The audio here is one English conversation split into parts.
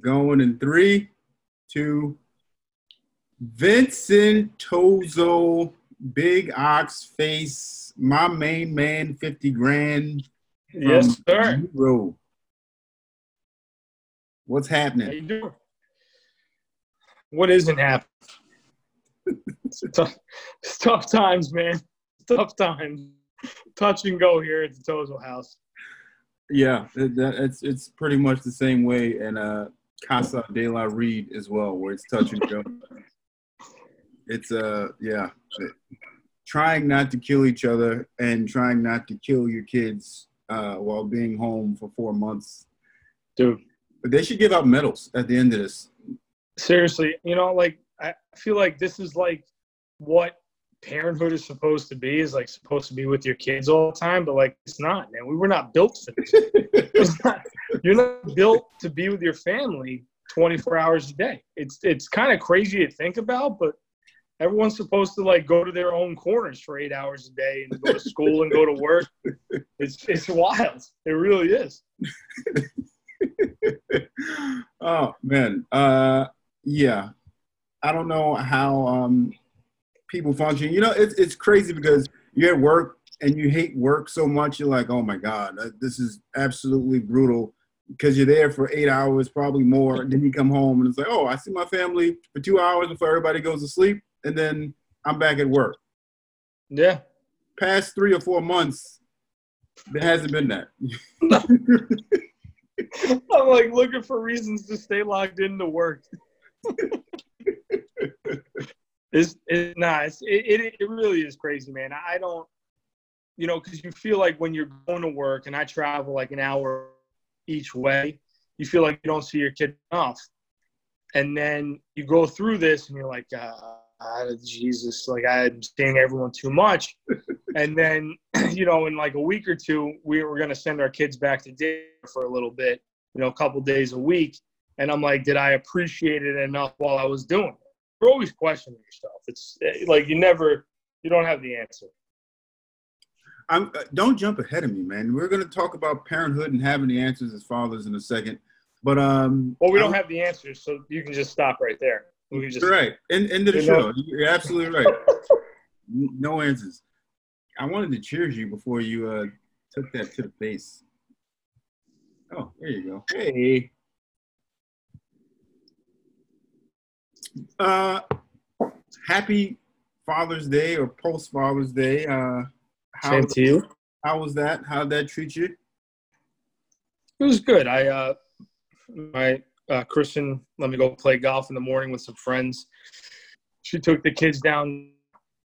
Going in three, two. Vincent Tozo, Big Ox Face, my main man, 50 grand. Yes, sir. Zero. What's happening? What isn't happening? it's, tough, it's tough times, man. Tough times. Touch and go here at the Tozo house. Yeah, it, it's it's pretty much the same way and uh, Casa de la Reed as well, where it's touch and go. It's uh yeah, trying not to kill each other and trying not to kill your kids uh, while being home for four months. Dude, But they should give out medals at the end of this. seriously, you know, like I feel like this is like what parenthood is supposed to be is like supposed to be with your kids all the time, but like it's not, man. We were not built for this. Not, you're not built to be with your family 24 hours a day. It's it's kind of crazy to think about, but everyone's supposed to like go to their own corners for eight hours a day and go to school and go to work. It's it's wild. It really is. oh man, uh, yeah. I don't know how um, people function. You know, it's it's crazy because you're at work and you hate work so much. You're like, oh my god, uh, this is absolutely brutal because you're there for eight hours, probably more. Then you come home and it's like, oh, I see my family for two hours before everybody goes to sleep, and then I'm back at work. Yeah. Past three or four months, there hasn't been that. I'm like looking for reasons to stay logged into work. it's it's, it, it it really is crazy, man. I don't, you know, because you feel like when you're going to work and I travel like an hour each way, you feel like you don't see your kid enough, and then you go through this and you're like, uh, Jesus, like I'm seeing everyone too much, and then you know, in like a week or two, we were gonna send our kids back to day for a little bit, you know, a couple days a week. And I'm like, did I appreciate it enough while I was doing it? You're always questioning yourself. It's eh, like you never, you don't have the answer. I'm, uh, don't jump ahead of me, man. We're going to talk about parenthood and having the answers as fathers in a second. But um, Well, we don't I'm- have the answers, so you can just stop right there. We can just You're right. End, end of the You know- show. You're absolutely right. No answers. I wanted to cheers you before you uh, took that to the face. Oh, there you go. Hey. Uh, happy Father's Day or post Father's Day. Uh, how, Same to you. how was that? How did that treat you? It was good. I uh, my uh, Kristen let me go play golf in the morning with some friends. She took the kids down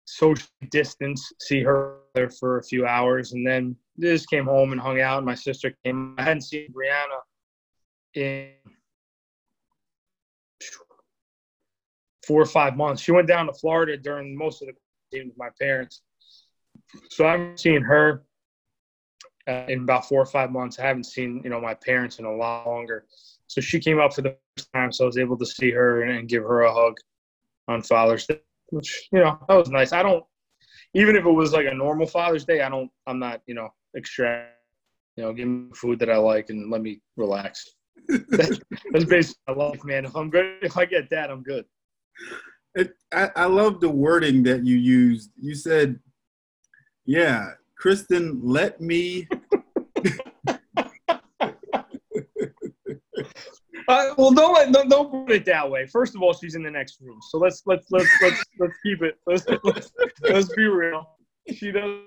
social distance, see her there for a few hours, and then just came home and hung out. My sister came. I hadn't seen Brianna in four or five months. She went down to Florida during most of the quarantine with my parents, so I haven't seen her uh, in about four or five months. I haven't seen you know my parents in a lot longer. So she came up for the first time, so I was able to see her and, and give her a hug on Father's Day, which you know that was nice. I don't even if it was like a normal Father's Day, I don't. I'm not you know extract. You know, give me food that I like and let me relax. That's basically my life, man. If I'm good, if I get that, I'm good. It, I, I love the wording that you used. You said, "Yeah, Kristen, let me." Uh, well, don't don't, don't put it that way. First of all, she's in the next room, so let's let's let's let's let's keep it. Let's let's, let's be real. She doesn't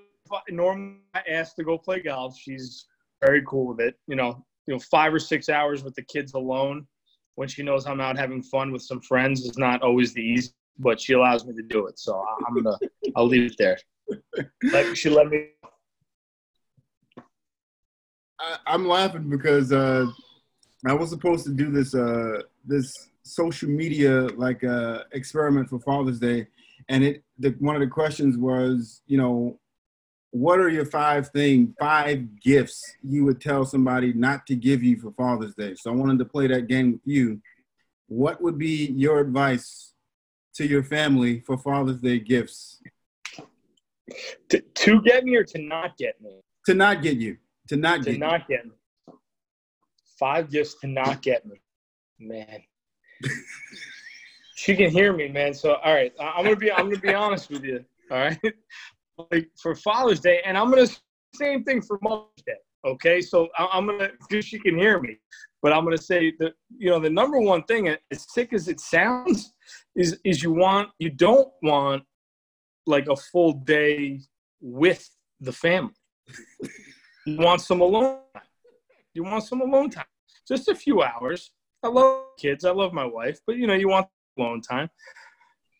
normally I ask to go play golf. She's very cool with it. You know, you know, five or six hours with the kids alone when she knows I'm out having fun with some friends is not always the easy, but she allows me to do it. So I'm gonna I'll leave it there. Like she let me. I, I'm laughing because uh, I was supposed to do this uh, this social media like uh, experiment for Father's Day, and it the, one of the questions was, you know, what are your five thing five gifts you would tell somebody not to give you for Father's Day? So I wanted to play that game with you. What would be your advice to your family for Father's Day gifts To, to get me or to not get me? to not get you to not To get you? not get me. Five gifts to not get me. man. she can hear me, man. So all right, I'm gonna be I'm gonna be honest with you. All right, like for Father's Day, and I'm gonna same thing for Mother's Day. Okay, so I'm gonna because she can hear me, but I'm gonna say that you know the number one thing, as sick as it sounds, is is you want you don't want like a full day with the family. you want some alone time. You want some alone time. Just a few hours. I love kids. I love my wife, but you know you want alone time.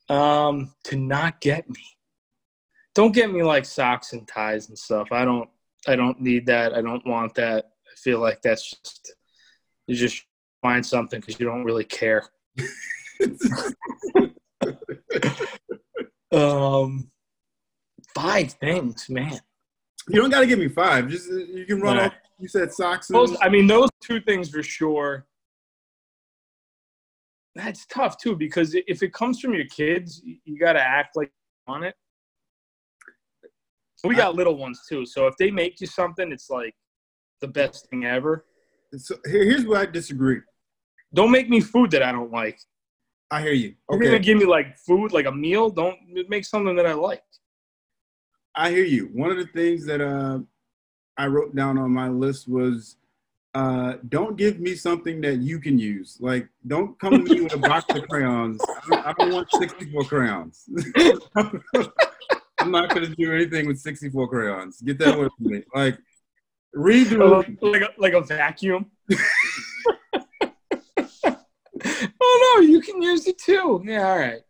Um, to not get me. Don't get me like socks and ties and stuff. I don't. I don't need that. I don't want that. I feel like that's just you just find something because you don't really care. um, five things, man. You don't got to give me five. Just uh, you can run off. You said socks. I mean, those two things for sure. That's tough too because if it comes from your kids, you got to act like on it. We got little ones too, so if they make you something, it's like the best thing ever. So here's where I disagree. Don't make me food that I don't like. I hear you. Okay. You're gonna give me like food, like a meal. Don't make something that I like. I hear you. One of the things that uh, I wrote down on my list was uh, don't give me something that you can use. Like, don't come to me with a box of crayons. I don't, I don't want 64 crayons. I'm not going to do anything with 64 crayons. Get that away from me. Like, read the like, like a, like a vacuum. oh no, you can use it too. Yeah, all right.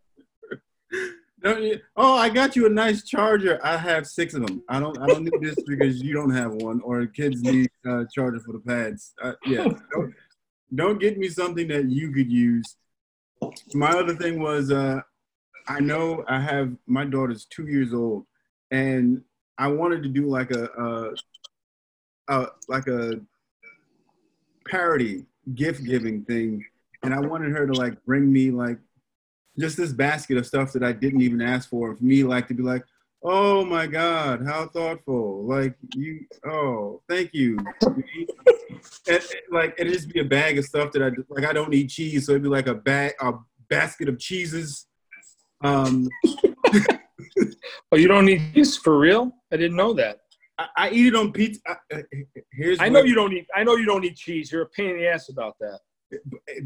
oh, I got you a nice charger. I have six of them. I don't. I don't need this because you don't have one, or kids need a charger for the pads. Uh, yeah, don't, don't, get me something that you could use. My other thing was, uh, I know I have my daughter's two years old, and I wanted to do like a, a, a like a parody gift giving thing, and I wanted her to like bring me like just this basket of stuff that I didn't even ask for. For me, like to be like, oh my God, how thoughtful! Like you, oh, thank you. and, like it'd just be a bag of stuff that I like. I don't eat cheese, so it'd be like a bag, a basket of cheeses. Um, oh, you don't eat cheese for real? I didn't know that. I, I eat it on pizza. I, uh, here's I know you don't eat. I know you don't eat cheese. You're a pain in the ass about that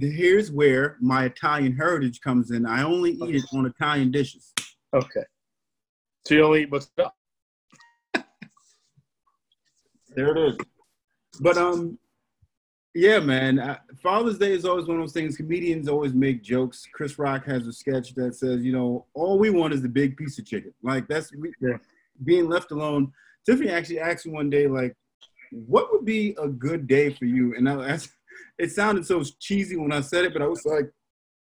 here's where my Italian heritage comes in. I only eat it on Italian dishes. Okay. So you only eat what's up. there it is. But um, yeah, man. Uh, Father's Day is always one of those things. Comedians always make jokes. Chris Rock has a sketch that says, you know, all we want is the big piece of chicken. Like that's yeah. being left alone. Tiffany actually asked me one day, like, what would be a good day for you? And I asked it sounded so cheesy when I said it, but I was like,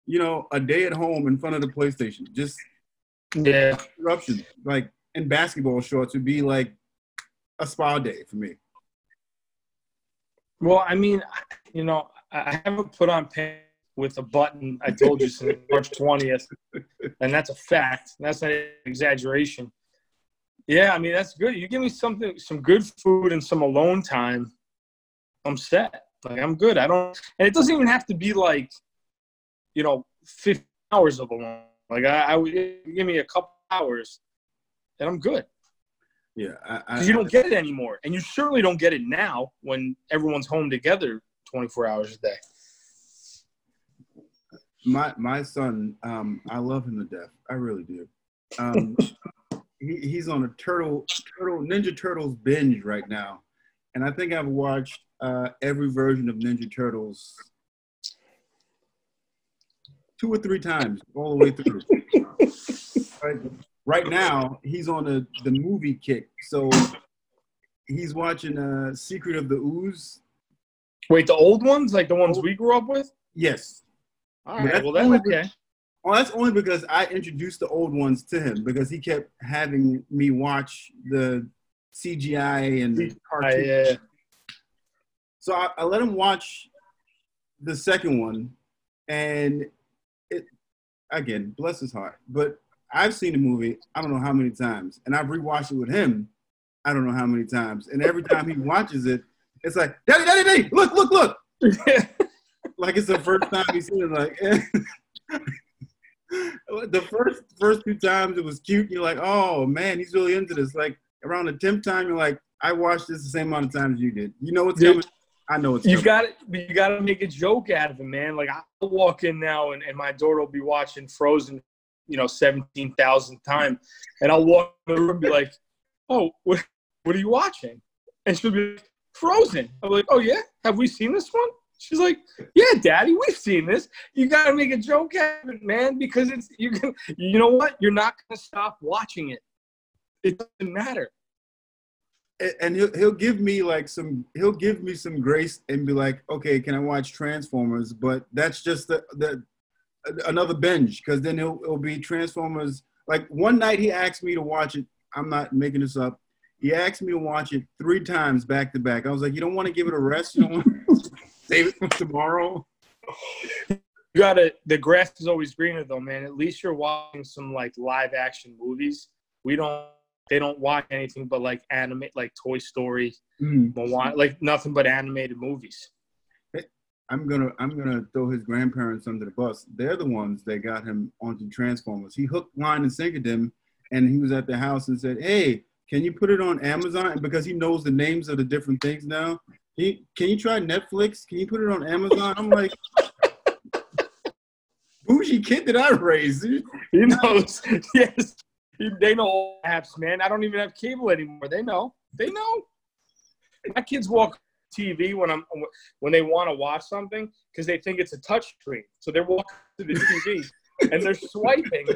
you know, a day at home in front of the PlayStation, just yeah, interruption. Like in basketball shorts would be like a spa day for me. Well, I mean, you know, I haven't put on pants with a button. I told you since March twentieth, and that's a fact. That's not an exaggeration. Yeah, I mean that's good. You give me something, some good food and some alone time. I'm set. Like I'm good. I don't, and it doesn't even have to be like, you know, 50 hours of alone. Like I, I would give me a couple hours, and I'm good. Yeah, because you don't get it anymore, and you certainly don't get it now when everyone's home together 24 hours a day. My my son, um, I love him to death. I really do. Um, he, he's on a turtle turtle Ninja Turtles binge right now, and I think I've watched uh, every version of Ninja Turtles two or three times all the way through. right, right now, he's on the, the movie kick. So he's watching uh, Secret of the Ooze. Wait, the old ones? Like the ones we grew up with? Yes. All right, well, that's okay. Well, that's only because I introduced the old ones to him because he kept having me watch the CGI and cartoons. Uh, so I, I let him watch the second one, and it again, bless his heart. But I've seen the movie I don't know how many times, and I've rewatched it with him I don't know how many times. And every time he watches it, it's like, Daddy, Daddy, Daddy, look, look, look. like it's the first time he's seen it. Like the first first two times it was cute. You're like, oh man, he's really into this. Like around the tenth time, you're like, I watched this the same amount of times you did. You know what's coming. I know it's. You got it. You got to make a joke out of it, man. Like I'll walk in now, and, and my daughter will be watching Frozen, you know, seventeen thousand times, and I'll walk in the room and be like, "Oh, what, what are you watching?" And she'll be like, "Frozen." I'm like, "Oh yeah, have we seen this one?" She's like, "Yeah, Daddy, we've seen this. You got to make a joke out of it, man, because it's you can. You know what? You're not gonna stop watching it. It doesn't matter." and he'll he'll give me like some he'll give me some grace and be like, okay, can I watch Transformers? But that's just the the another binge because then it'll, it'll be Transformers. Like one night he asked me to watch it. I'm not making this up. He asked me to watch it three times back to back. I was like, you don't want to give it a rest. You don't want to save it for tomorrow. You gotta. The grass is always greener, though, man. At least you're watching some like live action movies. We don't they don't watch anything but like animate like Toy Story, mm. Moana, like nothing but animated movies. I'm gonna I'm gonna throw his grandparents under the bus. They're the ones that got him onto Transformers. He hooked, line, and sinkered them, and he was at the house and said, "Hey, can you put it on Amazon?" And because he knows the names of the different things now, he can you try Netflix? Can you put it on Amazon? I'm like, bougie kid that I raised. He knows. yes they know all apps, man. I don't even have cable anymore. They know. They know. My kids walk TV when I'm when they want to watch something because they think it's a touch screen. So they're walking to the TV and they're swiping,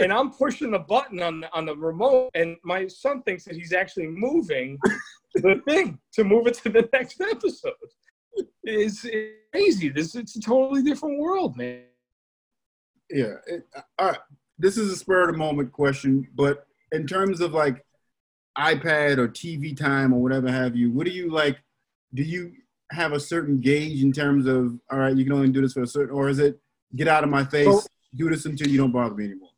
and I'm pushing the button on the, on the remote, and my son thinks that he's actually moving the thing to move it to the next episode. It's, it's crazy. This it's a totally different world, man. Yeah. It, uh, all right this is a spur of the moment question, but in terms of like iPad or TV time or whatever have you, what do you like? Do you have a certain gauge in terms of all right, you can only do this for a certain, or is it get out of my face, so, do this until you don't bother me anymore?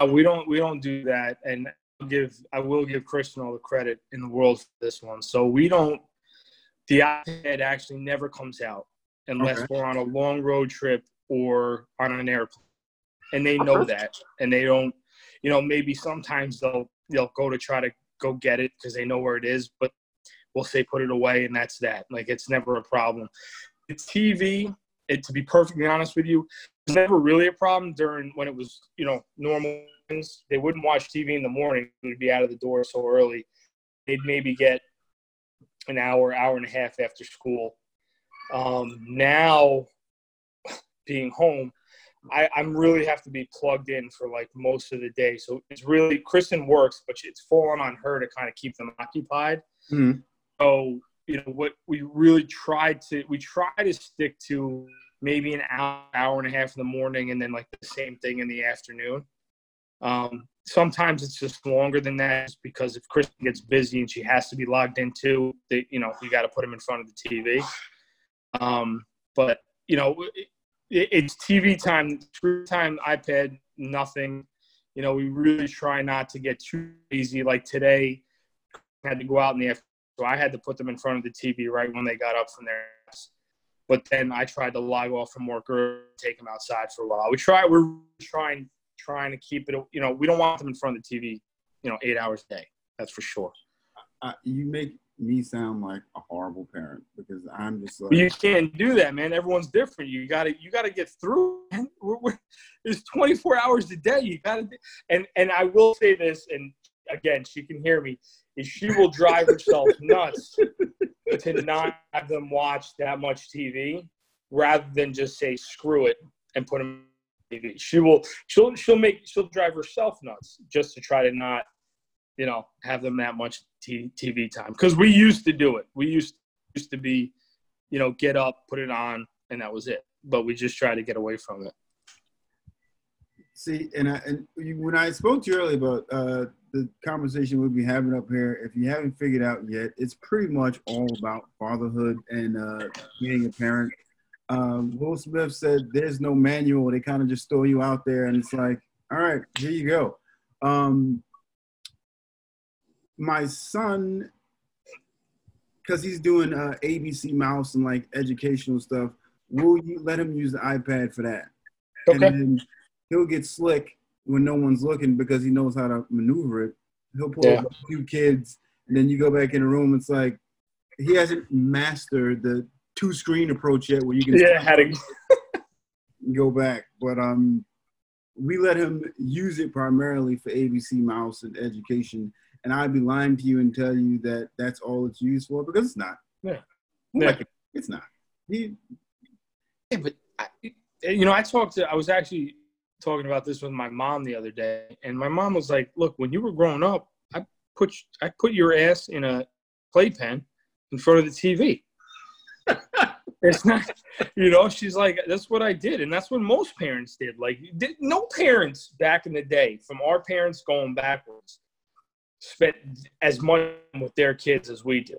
Uh, we don't we don't do that, and I'll give I will give Kristen all the credit in the world for this one. So we don't. The iPad actually never comes out unless okay. we're on a long road trip or on an airplane and they know that, and they don't. You know, maybe sometimes they'll they'll go to try to go get it because they know where it is, but we'll say put it away, and that's that. Like it's never a problem. It's TV. It, to be perfectly honest with you, it's never really a problem during when it was you know normal things. They wouldn't watch TV in the morning. We'd be out of the door so early. They'd maybe get an hour, hour and a half after school. Um, now, being home, I, I'm really have to be plugged in for like most of the day. So it's really Kristen works, but it's fallen on her to kind of keep them occupied. Mm-hmm. So you know what we really tried to we try to stick to maybe an hour, hour and a half in the morning, and then like the same thing in the afternoon. Um, sometimes it's just longer than that because if Kristen gets busy and she has to be logged into, they, you know, you got to put them in front of the TV. Um, but you know, it's TV time, screen time, iPad, nothing. You know, we really try not to get too easy. Like today, had to go out in the afternoon, so I had to put them in front of the TV right when they got up from their But then I tried to log off from work or take them outside for a while. We try. We're trying trying to keep it. You know, we don't want them in front of the TV. You know, eight hours a day. That's for sure. Uh, you make me sound like a horrible parent because I'm just like you can't do that, man. Everyone's different. You gotta you gotta get through. We're, we're, it's 24 hours a day. You gotta and and I will say this, and again, she can hear me. Is she will drive herself nuts to not have them watch that much TV, rather than just say screw it and put them TV. She will she'll she'll make she'll drive herself nuts just to try to not you know, have them that much t- TV time because we used to do it. We used used to be, you know, get up, put it on, and that was it. But we just try to get away from it. See, and I, and when I spoke to you earlier about uh, the conversation we'll be having up here, if you haven't figured out yet, it's pretty much all about fatherhood and uh, being a parent. Um, Will Smith said, "There's no manual. They kind of just throw you out there, and it's like, all right, here you go." Um, my son, because he's doing uh, ABC Mouse and like educational stuff, will you let him use the iPad for that? Okay. And then he'll get slick when no one's looking because he knows how to maneuver it. He'll pull Yeah. a few kids, and then you go back in the room. It's like he hasn't mastered the two screen approach yet, where you can Yeah, had to. go back. But um, we let him use it primarily for ABC Mouse and education. And I'd be lying to you and tell you that that's all it's used for because it's not. Yeah. Yeah. It's not. He, Yeah, but I, you know, I talked to. I was actually talking about this with my mom the other day, and my mom was like, "Look, when you were growing up, I put I put your ass in a playpen in front of the TV." it's not, you know. She's like, "That's what I did," and that's what most parents did. Like, did, no parents back in the day, from our parents going backwards, spent as much with their kids as we do.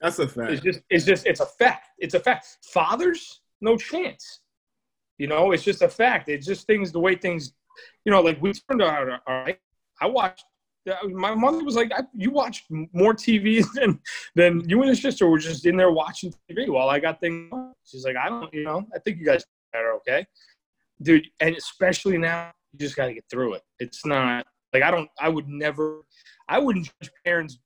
that's a fact. It's just, it's just, it's a fact. It's a fact. Fathers, no chance. You know, it's just a fact. It's just things, the way things, you know, like we turned out all right. I watched. Uh, my mother was like, "You watched more TV than than you and your sister were just in there watching TV while I got things." on." She's like, "I don't, you know, I think you guys are okay, dude." And especially now, you just got to get through it. It's not like I don't. I would never. I wouldn't judge parents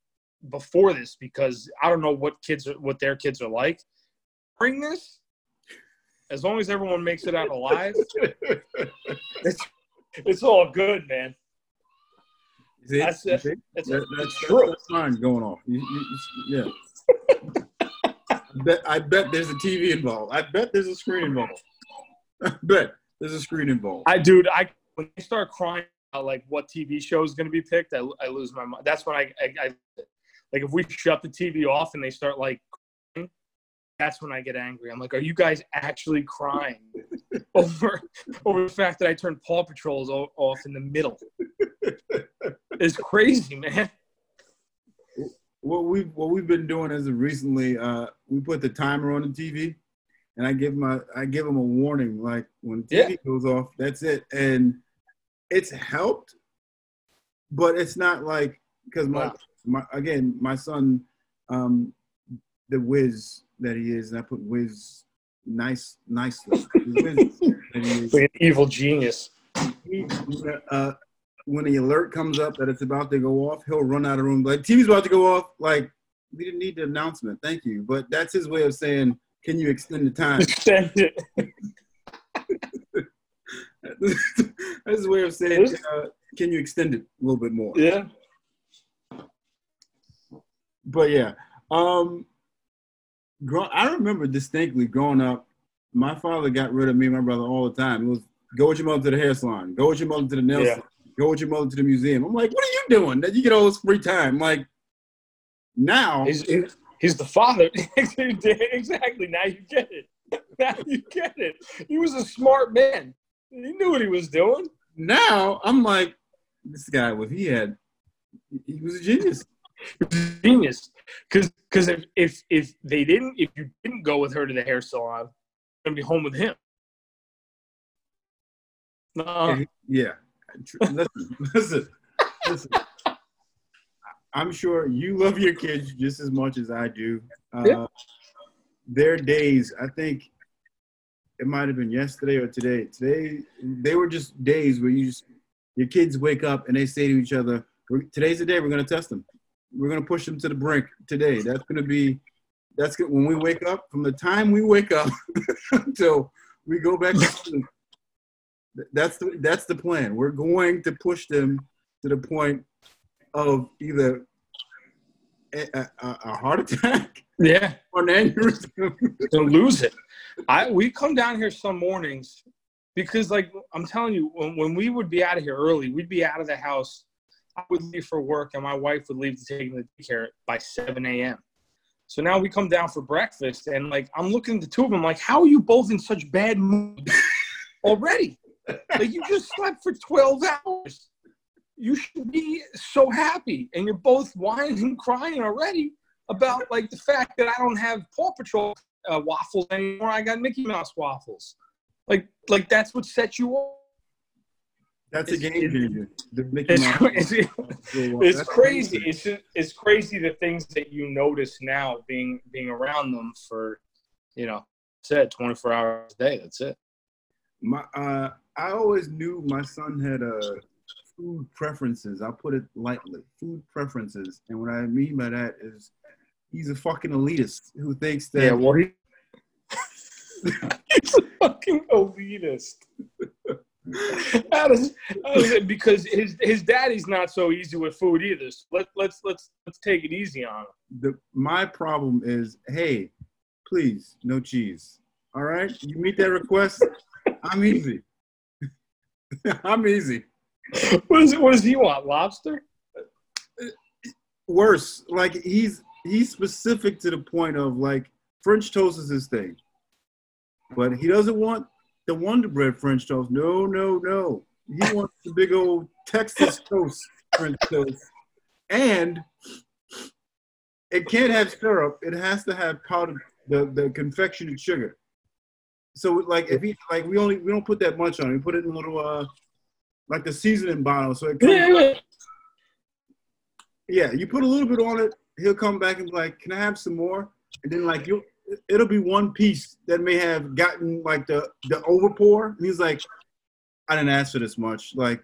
before this because I don't know what kids are, what their kids are like. Bring this, as long as everyone makes it out alive, it's it's all good, man. See? That's it. See? It's, That- it's that's, true. that's fine going off. You, you, you- yeah. I bet, I bet there's a TV involved. I bet there's a screen involved. I bet there's a screen involved. I dude, I when they start crying about like what TV show is going to be picked, I, I lose my mind. That's when I, I, I like if we shut the TV off and they start like crying, that's when I get angry. I'm like, are you guys actually crying over over the fact that I turned Paw Patrols off in the middle? It's crazy, man. what we've what we've been doing as of recently, uh, we put the timer on the TV, and I give my I give them a warning like when TV Yeah. goes off, that's it, and it's helped, but it's not like because my Wow. my again my son, um, the whiz that he is, and I put whiz nice nicely. The that he is, an evil genius. he, uh, when the alert comes up that it's about to go off, he'll run out of room like TV's about to go off. Like we didn't need the announcement, thank you. But that's his way of saying, can you extend the time? Extend it. that's his way of saying, uh, can you extend it a little bit more? Yeah. But yeah, um, grow, I remember distinctly growing up. My father got rid of me and my brother all the time. It was go with your mother to the hair salon, go with your mother to the nail Yeah. salon, go with your mother to the museum. I'm like, what are you doing? That you get all this free time? Like now, He's, he's- he's the father. exactly. Now you get it. Now you get it. He was a smart man. He knew what he was doing. now I'm like, this guy was he had, he was a genius. He was a genius. Because because if, if if they didn't if you didn't go with her to the hair salon, gonna be home with him. No, Yeah. Listen, listen, listen. I'm sure you love your kids just as much as I do. Uh, Yeah. Their days, I think it might have been yesterday or today. Today, they were just days where you just, your kids wake up and they say to each other, today's the day we're going to test them. We're going to push them to the brink today. That's going to be, that's good. When we wake up, from the time we wake up until we go back to sleep, That's the that's the plan. We're going to push them to the point of either a, a, a heart attack yeah, or an aneurysm. gonna lose it. I we come down here some mornings because like I'm telling you, when, when we would be out of here early, we'd be out of the house. I would leave for work, and my wife would leave to take to daycare by 7 a.m. So now we come down for breakfast, and like I'm looking at the two of them, like, how are you both in such bad mood already? Like you just slept for 12 hours. You should be so happy, and you're both whining and crying already about like the fact that I don't have Paw Patrol uh, waffles anymore. I got Mickey Mouse waffles. Like, like that's what sets you off. That's a game changer. It's, crazy. it's crazy. It's just, it's crazy the things that you notice now being being around them for, you know, said 24 hours a day. That's it. My, uh, I always knew my son had uh, food preferences. I'll put it lightly, food preferences. And what I mean by that is he's a fucking elitist who thinks that. Yeah, well, he, he's a fucking elitist. how does, how does it, because his his daddy's not so easy with food either. So let, let's let's let's take it easy on him. The, my problem is, hey, please, no cheese. All right, you meet that request. I'm easy. I'm easy. What is it? What does he want? Lobster? Worse, like he's he's specific to the point of like French toast is his thing, but he doesn't want the Wonder Bread French toast. No, no, no. He wants the big old Texas toast French toast, and it can't have syrup. It has to have powdered the the confectionate sugar. So like if he like we only we don't put that much on it. We put it in a little uh like the seasoning bottle. So it comes Yeah. you put a little bit on it, he'll come back and be like, "Can I have some more?" And then like you, it'll be one piece that may have gotten like the the overpour, and he's like, "I didn't ask for this much." Like,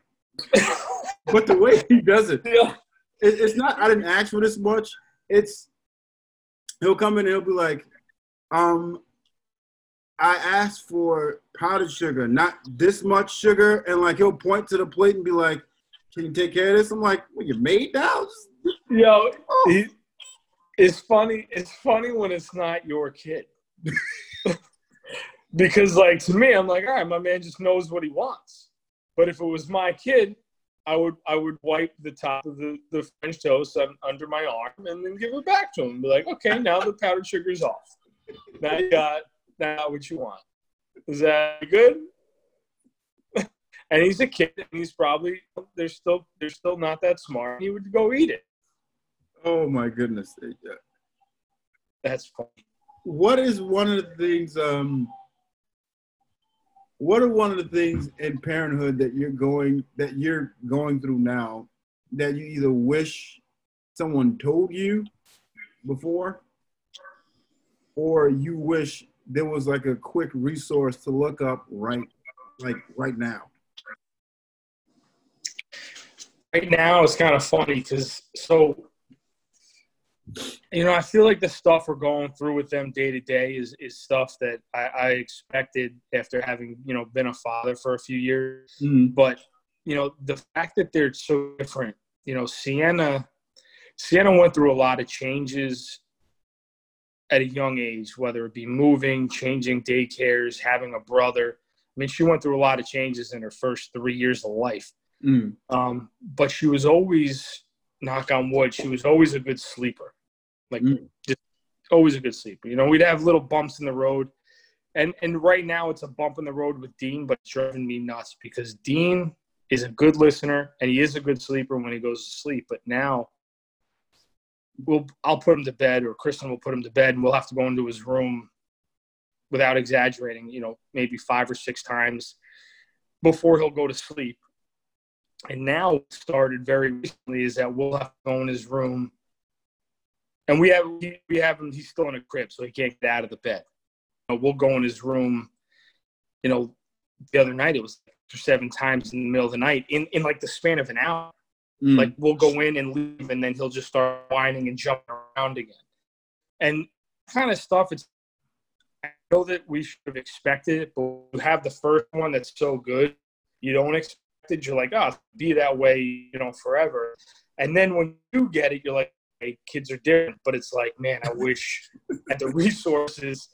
but the way he does it, Yeah. it, it's not. I didn't ask for this much. It's he'll come in and he'll be like, um. I asked for powdered sugar, not this much sugar, and like he'll point to the plate and be like, "Can you take care of this?" I'm like, "Well, you made now." Yo, he, it's funny. It's funny when it's not your kid. because, like, to me, I'm like, all right, my man just knows what he wants. But if it was my kid, I would I would wipe the top of the, the French toast under my arm and then give it back to him. Be like, okay, now the powdered sugar's off. Now you got now what you want. Is that good? and he's a kid, and he's probably they're still they're still not that smart. He would go eat it. Oh my goodness. That's funny. What is one of the things um what are one of the things in parenthood that you're going that you're going through now that you either wish someone told you before or you wish there was like a quick resource to look up right like right now? right now it's kind of funny because so you know i feel like the stuff we're going through with them day to day is is stuff that I, I expected after having you know been a father for a few years. Mm, but you know the fact that they're so different you know sienna sienna went through a lot of changes at a young age whether it be moving changing daycares having a brother. I mean she went through a lot of changes in her first three years of life. Mm, um, but she was always, knock on wood, she was always a good sleeper. Like Mm. just always a good sleeper. You know, we'd have little bumps in the road. And and right now it's a bump in the road with Dean, but it's driving me nuts because Dean is a good listener and he is a good sleeper when he goes to sleep. But now we'll I'll put him to bed or Kristen will put him to bed and we'll have to go into his room without exaggerating, you know, maybe five or six times before he'll go to sleep and now started very recently is that we'll have to go in his room and we have we have him he's still in a crib so he can't get out of the bed. You know, we'll go in his room you know the other night it was seven times in the middle of the night in, in like the span of an hour. Mm. like we'll go in and leave and then he'll just start whining and jumping around again. And kind of stuff it's i know that we should have expected it but we have the first one that's so good you don't expect it. You're like oh be that way you know forever. And then when you get it you're like kids are different but it's like man i wish had the resources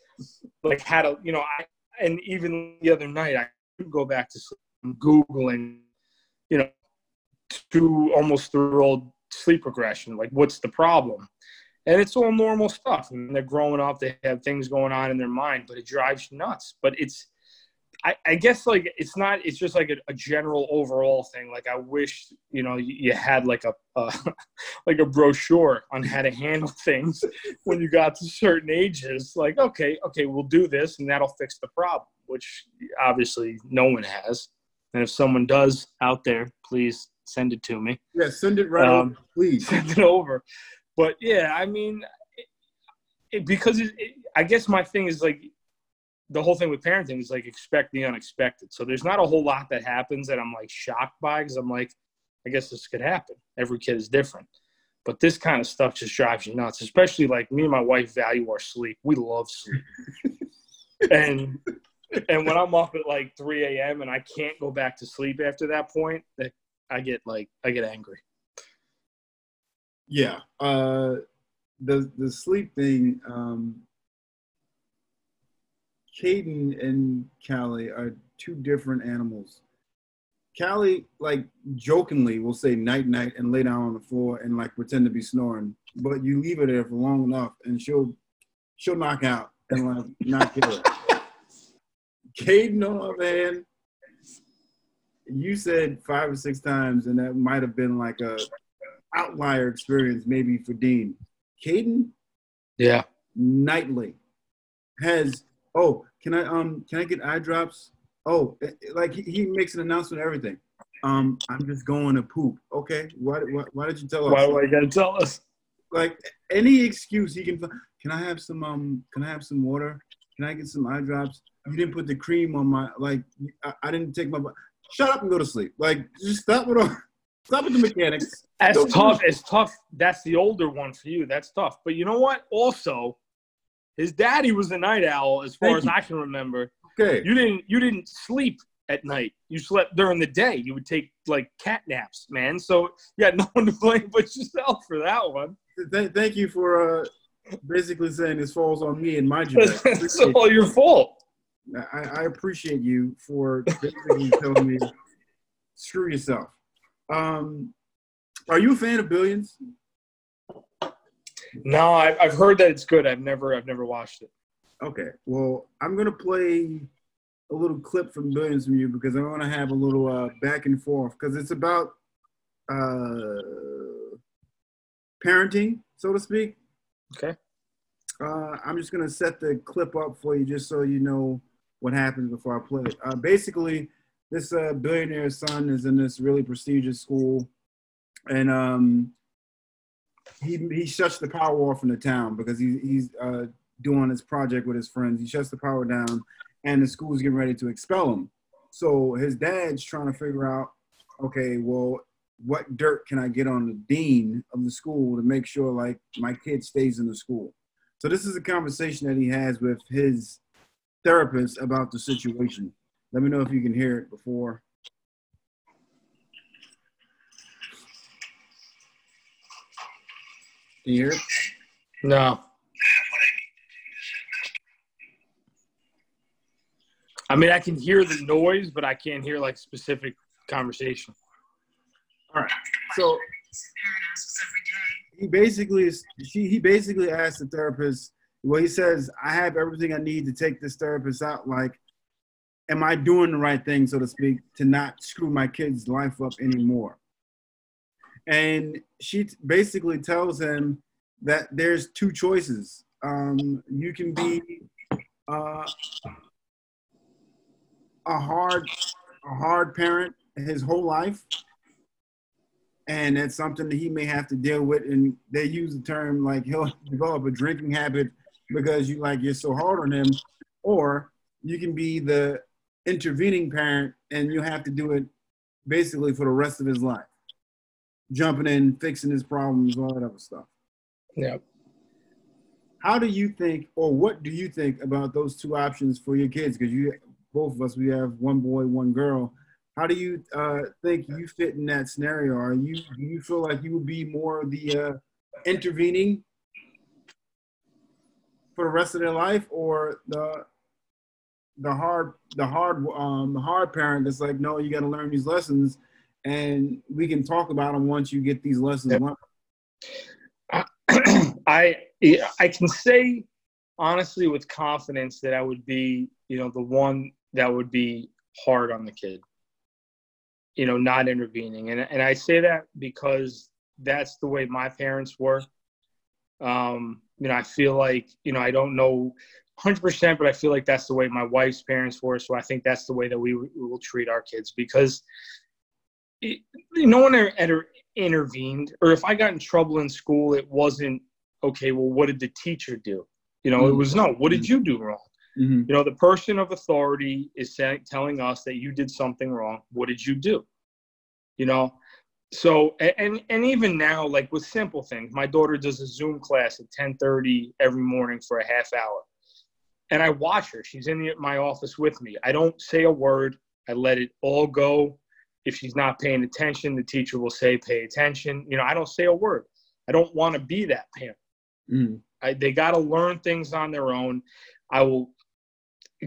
like had a you know i and even the other night i could go back to sleep and googling you know two almost three old sleep regression like what's the problem? And it's all normal stuff. I mean, they're growing up they have things going on in their mind but it drives you nuts. But it's I, I guess like it's not it's just like a, a general overall thing like i wish you know you, you had like a uh, like a brochure on how to handle things when you got to certain ages like okay okay we'll do this and that'll fix the problem which obviously no one has and if someone does out there please send it to me yeah, send it right Um, over, please. send it over. But yeah, I mean, it, it, because it, it, I guess my thing is like the whole thing with parenting is like expect the unexpected. So there's not a whole lot that happens that I'm like shocked by because I'm like, I guess this could happen. Every kid is different. But this kind of stuff just drives you nuts, especially like me and my wife value our sleep. We love sleep. and and when I'm up at like 3 a.m. and I can't go back to sleep after that point, that I get like I get angry. Yeah. Uh the the sleep thing, um Caden and Callie are two different animals. Callie, like jokingly, will say night night and lay down on the floor and like pretend to be snoring. But you leave her there for long enough, and she'll she'll knock out and like not get her. Caden, on the other hand, you said five or six times, and that might have been like a outlier experience, maybe for Dean. Caden, yeah, nightly has. Oh, can I um can I get eye drops? Oh, eh, eh, like he, he makes an announcement. Everything. Um, I'm just going to poop. Okay, why why, why did you tell us? Why I gotta tell us? Like any excuse he can. Can I have some um? Can I have some water? Can I get some eye drops? You didn't put the cream on my like. I, I didn't take my. Shut up and go to sleep. Like just stop with all. Stop with the mechanics. That's tough. It's tough. That's the older one for you. That's tough. But you know what? Also, his daddy was a night owl, as far Thank as you. I can remember. Okay. You didn't. You didn't sleep at night. You slept during the day. You would take like cat naps, man. So you got no one to blame but yourself for that one. Th- thank you for uh, basically saying this falls on me and my job. it's all your fault. I, I appreciate you for basically telling me, screw yourself. Um, are you a fan of Billions? No, I've, I've heard that it's good. I've never, I've never watched it. Okay, well, I'm gonna play a little clip from Billions from you because I want to have a little uh, back and forth because it's about uh, parenting, so to speak. Okay. Uh, I'm just gonna set the clip up for you just so you know what happens before I play it. Uh, basically, this uh, billionaire son is in this really prestigious school, and um, he he shuts the power off in the town because he, he's uh, doing his project with his friends. He shuts the power down, and the school's getting ready to expel him. So his dad's trying to figure out, okay, well, what dirt can I get on the dean of the school to make sure like my kid stays in the school? So this is a conversation that he has with his therapist about the situation. Let me know if you can hear it before. Hear it? No. I mean, I can hear the noise, but I can't hear like specific conversation. All right. So he basically is. She, he basically asked the therapist. Well, he says, "I have everything I need to take this therapist out. Like, am I doing the right thing, so to speak, to not screw my kid's life up anymore?" And she basically tells him that there's two choices. Um, you can be uh, a hard, a hard parent his whole life, and it's something that he may have to deal with. And they use the term like he'll develop a drinking habit because you like you're so hard on him, or you can be the intervening parent and you have to do it basically for the rest of his life, jumping in, fixing his problems, all that other stuff. Yeah. How do you think, or what do you think about those two options for your kids? Because you, both of us, we have one boy, one girl. How do you uh, think you fit in that scenario? Are you do you feel like you would be more the uh, intervening for the rest of their life, or the the hard the hard um, the hard parent that's like, no, you got to learn these lessons, and we can talk about them once you get these lessons learned. I I can say honestly with confidence that I would be, you know, the one that would be hard on the kid. You know, not intervening. And and I say that because that's the way my parents were. Um, you know, I feel like, you know, I don't know 100%, but I feel like that's the way my wife's parents were. So I think that's the way that we, we will treat our kids because it, no one ever intervened. Or if I got in trouble in school, it wasn't okay, well, what did the teacher do? You know, mm-hmm. it was no, what did you do wrong? Mm-hmm. You know, the person of authority is saying, telling us that you did something wrong. What did you do? You know, so and and even now, like with simple things, my daughter does a Zoom class at 10:30 every morning for a half hour, and I watch her. She's in the, my office with me. I don't say a word. I let it all go. If she's not paying attention, the teacher will say, "Pay attention." You know, I don't say a word. I don't want to be that parent. Mm. I, they got to learn things on their own. I will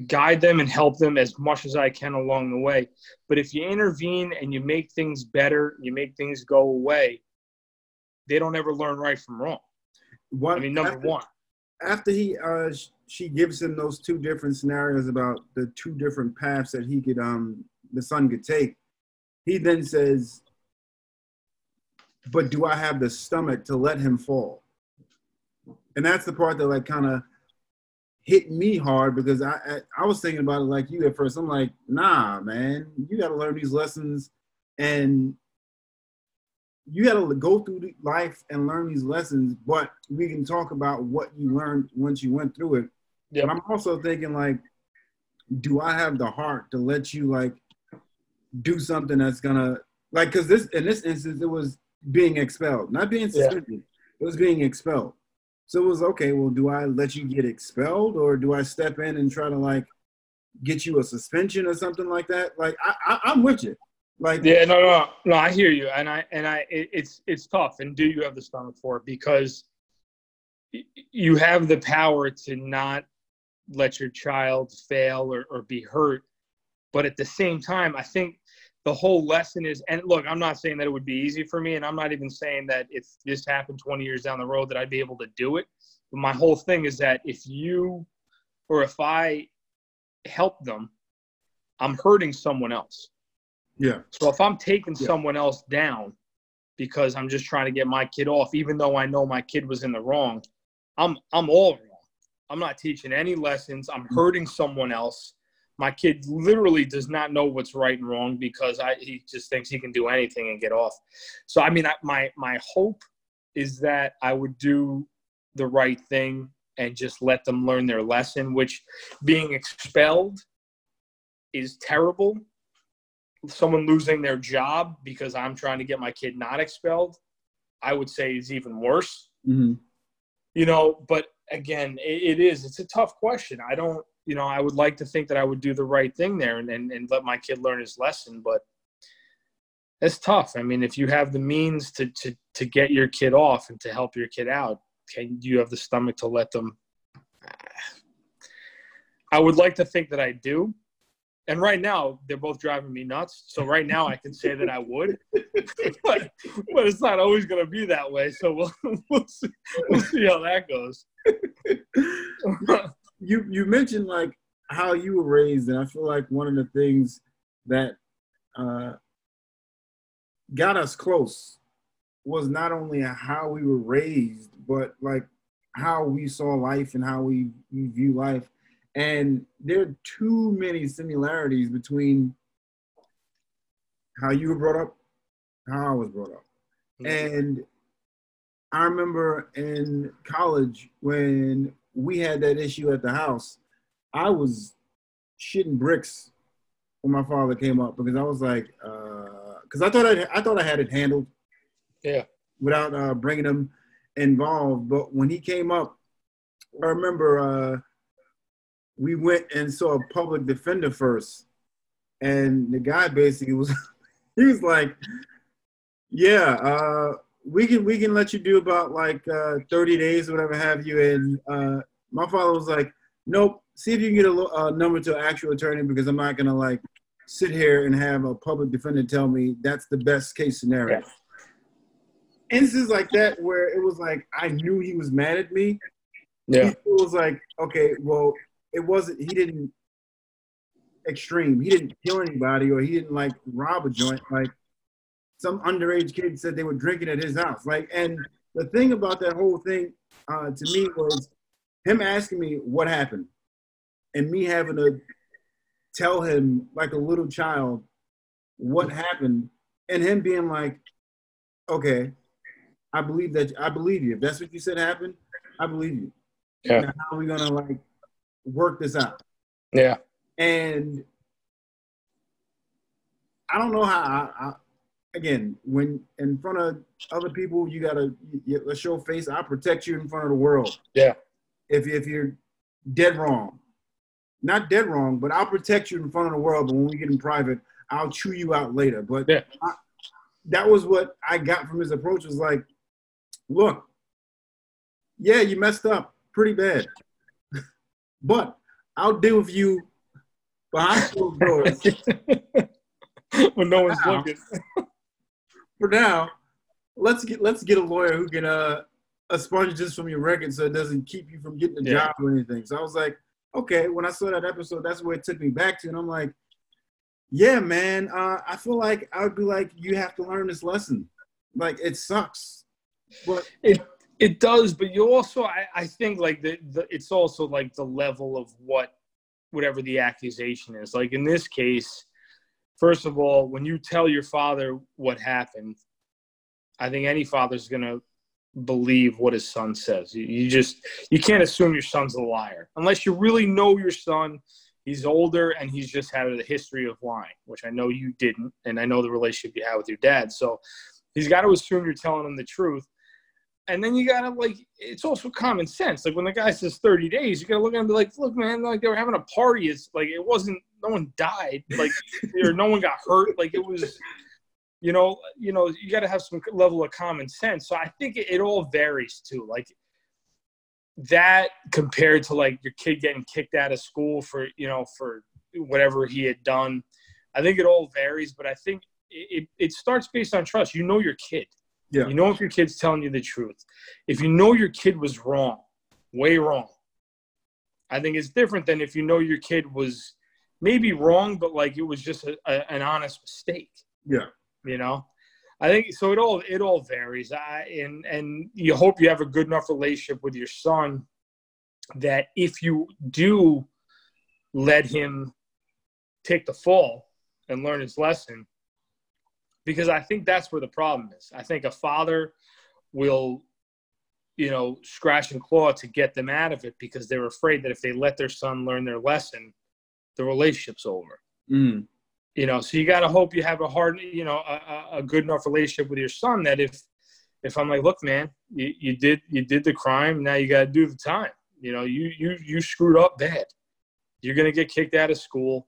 guide them and help them as much as I can along the way. But if you intervene and you make things better, you make things go away, they don't ever learn right from wrong. What, I mean, number after, one. After he, uh, she gives him those two different scenarios about the two different paths that he could, um, the son could take. He then says, "But do I have the stomach to let him fall?" And that's the part that like kind of hit me hard because I, I, I was thinking about it like you at first. I'm like, nah, man, you got to learn these lessons, and you got to go through life and learn these lessons. But we can talk about what you learned once you went through it. Yep. But I'm also thinking like, do I have the heart to let you like do something that's gonna like? Because this in this instance, it was being expelled, not being suspended. Yeah. It was being expelled. So it was okay. Well, do I let you get expelled, or do I step in and try to like get you a suspension or something like that? Like I, I am with you. Like yeah, no, no, no. I hear you, and I and I it, it's it's tough. And do you have the stomach for it? Because you have the power to not let your child fail or, or be hurt, but at the same time, I think the whole lesson is and look i'm not saying that it would be easy for me and i'm not even saying that if this happened 20 years down the road that i'd be able to do it. But my whole thing is that if you or if i help them i'm hurting someone else. Yeah. So if i'm taking yeah. someone else down because i'm just trying to get my kid off even though i know my kid was in the wrong i'm i'm all wrong. I'm not teaching any lessons. I'm hurting someone else my kid literally does not know what's right and wrong because I, he just thinks he can do anything and get off. So I mean, I, my my hope is that I would do the right thing and just let them learn their lesson. Which being expelled is terrible. Someone losing their job because I'm trying to get my kid not expelled, I would say is even worse. Mm-hmm. You know, but again, it, it is. It's a tough question. I don't you know, I would like to think that I would do the right thing there and, and, and let my kid learn his lesson, but it's tough. I mean, if you have the means to, to, to get your kid off and to help your kid out, can you have the stomach to let them? I would like to think that I do. And right now, they're both driving me nuts. So right now, I can say that I would, but, but it's not always going to be that way. So we'll we'll see, we'll see how that goes. you you mentioned like how you were raised, and I feel like one of the things that uh, got us close was not only how we were raised, but like how we saw life and how we, we view life. And there are too many similarities between how you were brought up, how I was brought up. Mm-hmm. And I remember in college when we had that issue at the house, I was shitting bricks when my father came up because I was like, because uh, I thought I, I thought I had it handled, yeah, without uh, bringing him involved. But when he came up, I remember uh, we went and saw a public defender first, and the guy basically was he was like, yeah. Uh, we can we can let you do about like uh, 30 days or whatever have you and uh, my father was like nope see if you can get a uh, number to an actual attorney because i'm not gonna like sit here and have a public defender tell me that's the best case scenario. Yeah. instances like that where it was like i knew he was mad at me. Yeah. It was like okay well it wasn't he didn't extreme. He didn't kill anybody or he didn't like rob a joint. Like some underage kid said they were drinking at his house. Like, and the thing about that whole thing uh, to me was him asking me what happened, and me having to tell him like a little child what happened, and him being like, "Okay, I believe that. I believe you. If that's what you said happened, I believe you." Yeah. Now how are we gonna like work this out. Yeah. And I don't know how. I, I, again, when in front of other people, you gotta you, let's show face. I protect you in front of the world. Yeah. If if you're dead wrong, not dead wrong, but I'll protect you in front of the world. But when we get in private, I'll chew you out later. But Yeah. I, that was what I got from his approach. Was like, look, yeah, you messed up pretty bad, but I'll deal with you behind closed doors. when no one's looking. For now, let's get let's get a lawyer who can uh expunge just from your record so it doesn't keep you from getting a Yeah. job or anything. So I was like, okay. When I saw that episode, that's where it took me back to, and I'm like, yeah, man. Uh, I feel like I would be like, you have to learn this lesson. Like it sucks, but It does, but you also, I, I think, like the, the, it's also like the level of what, whatever the accusation is. Like in this case, first of all, when you tell your father what happened, I think any father's gonna believe what his son says. You, you just, you can't assume your son's a liar unless you really know your son. He's older and he's just had a history of lying, which I know you didn't, and I know the relationship you had with your dad. So he's got to assume you're telling him the truth and then you gotta like it's also common sense like when the guy says 30 days you gotta look at him and be like look man like they were having a party it's like it wasn't no one died like or no one got hurt like it was you know you know you gotta have some level of common sense so i think it, it all varies too like that compared to like your kid getting kicked out of school for you know for whatever he had done i think it all varies but i think it, it, it starts based on trust you know your kid Yeah. you know if your kid's telling you the truth. If you know your kid was wrong, way wrong, I think it's different than if you know your kid was maybe wrong, but like it was just a, a, an honest mistake. yeah, You know, I think so. It all it all varies. I and and you hope you have a good enough relationship with your son that if you do let him take the fall and learn his lesson, because I think that's where the problem is. I think a father will, you know, scratch and claw to get them out of it because they're afraid that if they let their son learn their lesson, the relationship's over. mm, You know, so you got to hope you have a hard, you know, a, a- good enough relationship with your son that if, if I'm like, look, man, you, you did you did the crime, now you got to do the time. You know, you you you screwed up bad. You're gonna get kicked out of school,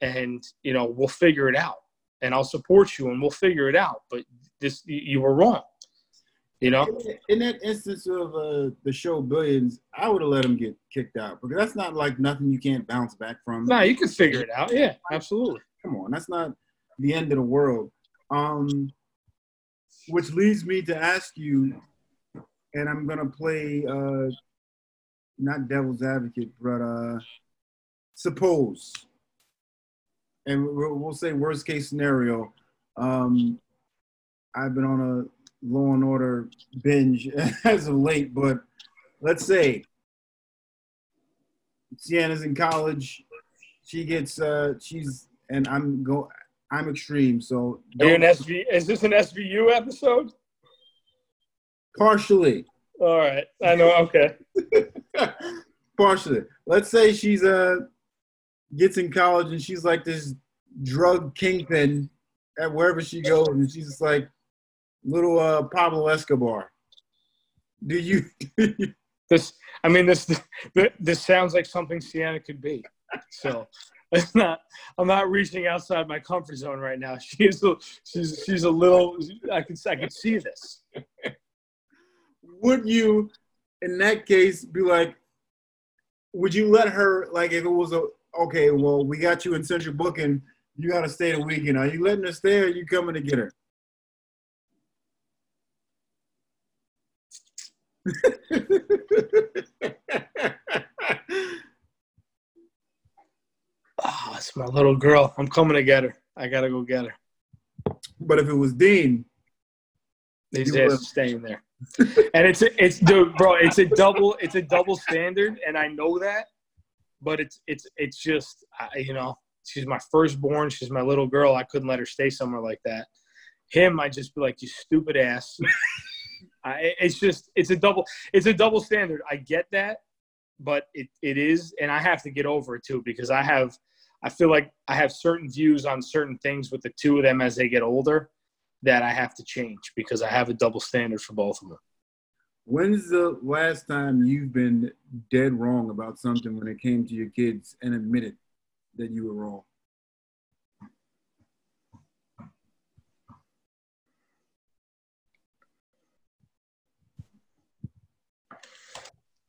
and you know we'll figure it out, and I'll support you, and we'll figure it out. But this you, you were wrong. You know, in that instance of uh, the show Billions, I would have let him get kicked out because that's not like nothing you can't bounce back from. no, you can figure it out. Yeah, absolutely. Come on, that's not the end of the world. Um, which leads me to ask you, and I'm gonna play uh, not devil's advocate, but uh, suppose, and we'll, we'll say worst case scenario. Um, I've been on a Law and Order binge as of late, but let's say Sienna's in college. She gets uh, she's and I'm go I'm extreme, so an SV? Is this an SVU episode? partially. All right, I know. Okay. partially. Let's say she's uh gets in college and she's like this drug kingpin at wherever she goes, and she's just like little uh Pablo Escobar. Do you? This, I mean, this, this sounds like something Sienna could be. So, not. I'm not reaching outside my comfort zone right now. She's, a, she's, she's a little. I can I could see this. would you, in that case, be like? Would you let her like if it was a okay? Well, we got you in central booking. You got to stay the weekend. Are you letting her stay, or you coming to get her? It's my little girl. I'm coming to get her. I gotta go get her. but if it was Dean, These ass staying there. and it's a, it's dude, bro. It's a double. It's a double standard, and I know that. But it's it's it's just I, you know she's my firstborn. She's my little girl. I couldn't let her stay somewhere like that. Him, I just be like you stupid ass. I, it's just it's a double it's a double standard. I get that, but it, it is, and I have to get over it too because I have, I feel like I have certain views on certain things with the two of them as they get older that I have to change because I have a double standard for both of them. When's the last time you've been dead wrong about something when it came to your kids and admitted that you were wrong?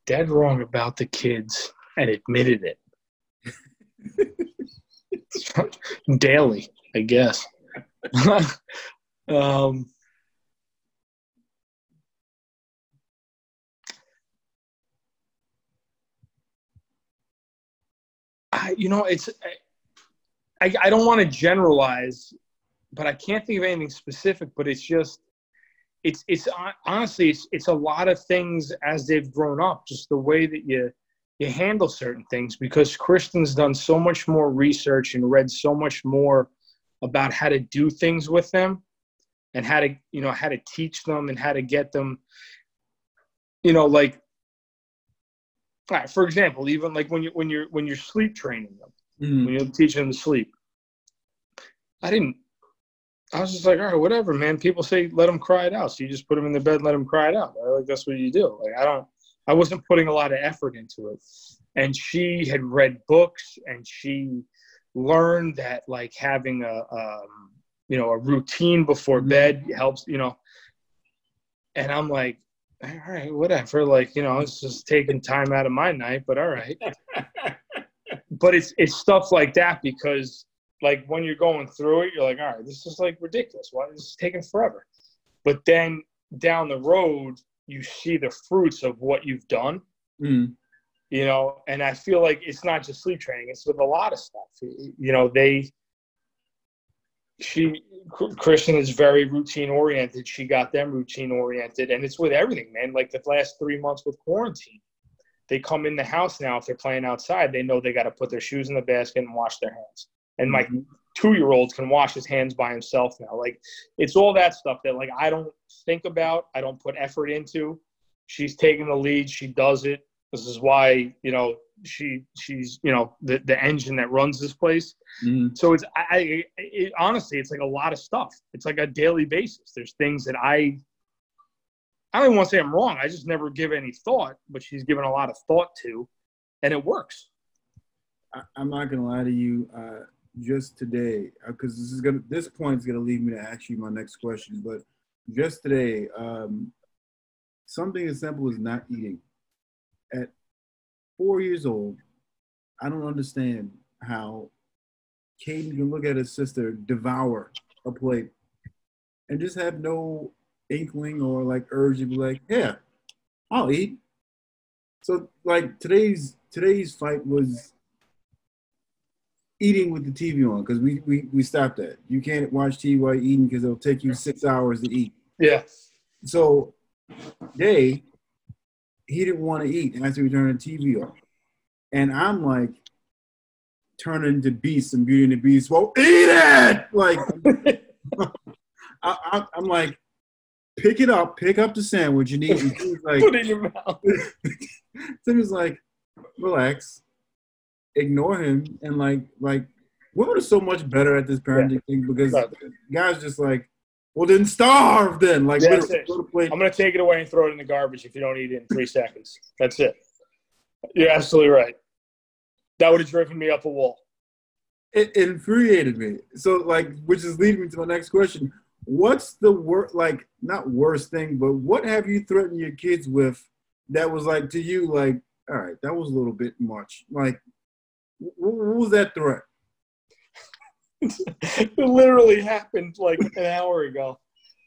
Dead wrong about the kids and admitted it. Daily, I guess. um, I, you know, it's I, I don't want to generalize, but I can't think of anything specific. But it's just, it's it's honestly, it's it's a lot of things as they've grown up, just the way that you you handle certain things. Because Kristen's done so much more research and read so much more about how to do things with them, and how to you know how to teach them and how to get them, you know, like all right, for example, even like when you when you're when you're sleep training them, mm-hmm. when you're teaching them to sleep. I didn't. I was just like, all right, whatever, man. People say let them cry it out, so you just put them in the bed, and let them cry it out. Like that's what you do. Like I don't. I wasn't putting a lot of effort into it, and she had read books, and she learned that like having a um, you know a routine before mm-hmm. bed helps. You know, and I'm like, all right, whatever. Like, you know, it's just taking time out of my night, but all right. but it's it's stuff like that because like when you're going through it, you're like, all right, this is like ridiculous. Why is this taking forever? But then down the road, you see the fruits of what you've done. Mm. You know, and I feel like it's not just sleep training; it's with a lot of stuff. You know, they she Kristen is very routine oriented. She got them routine oriented, and it's with everything, man. Like the last three months with quarantine, they come in the house now. If they're playing outside, they know they got to put their shoes in the basket and wash their hands. And mm-hmm. Two year old can wash his hands by himself now. Like it's all that stuff that like I don't think about. I don't put effort into. She's taking the lead. She does it. This is why you know she she's you know the the engine that runs this place. Mm-hmm. So it's I it, honestly it's like a lot of stuff. It's like a daily basis. There's things that I I don't even want to say I'm wrong. I just never give any thought, but she's given a lot of thought to, and it works. I, am not gonna lie to you. Uh, just today, because uh, this is gonna this point is gonna lead me to ask you my next question. But just today, um, something as simple as not eating at four years old, I don't understand how Caden can look at his sister devour a plate and just have no inkling or like urge to be like, yeah, I'll eat. So like today's today's fight was eating with the TV on because we, we we stopped that. You can't watch TV while eating because it'll take you six hours to eat. Yeah. So they he didn't want to eat after we turned the TV off. And I'm like turning to beast and Beauty and the Beast. Well, eat it! Like, I, am like, pick it up, pick up the sandwich and eat it. like, Put it in your mouth. Timmy's like, relax, ignore him, and like, like, women are so much better at this parenting yeah. thing because guys just like, well, then starve. Then, like, it. I'm gonna take it away and throw it in the garbage if you don't eat it in three seconds. That's it. You're absolutely right. That would have driven me up a wall. It, infuriated me. So, like, which is leading me to my next question: What's the worst, like, not worst thing, but what have you threatened your kids with that was like to you, like, all right, that was a little bit much. Like, what was that threat? it literally happened like an hour ago.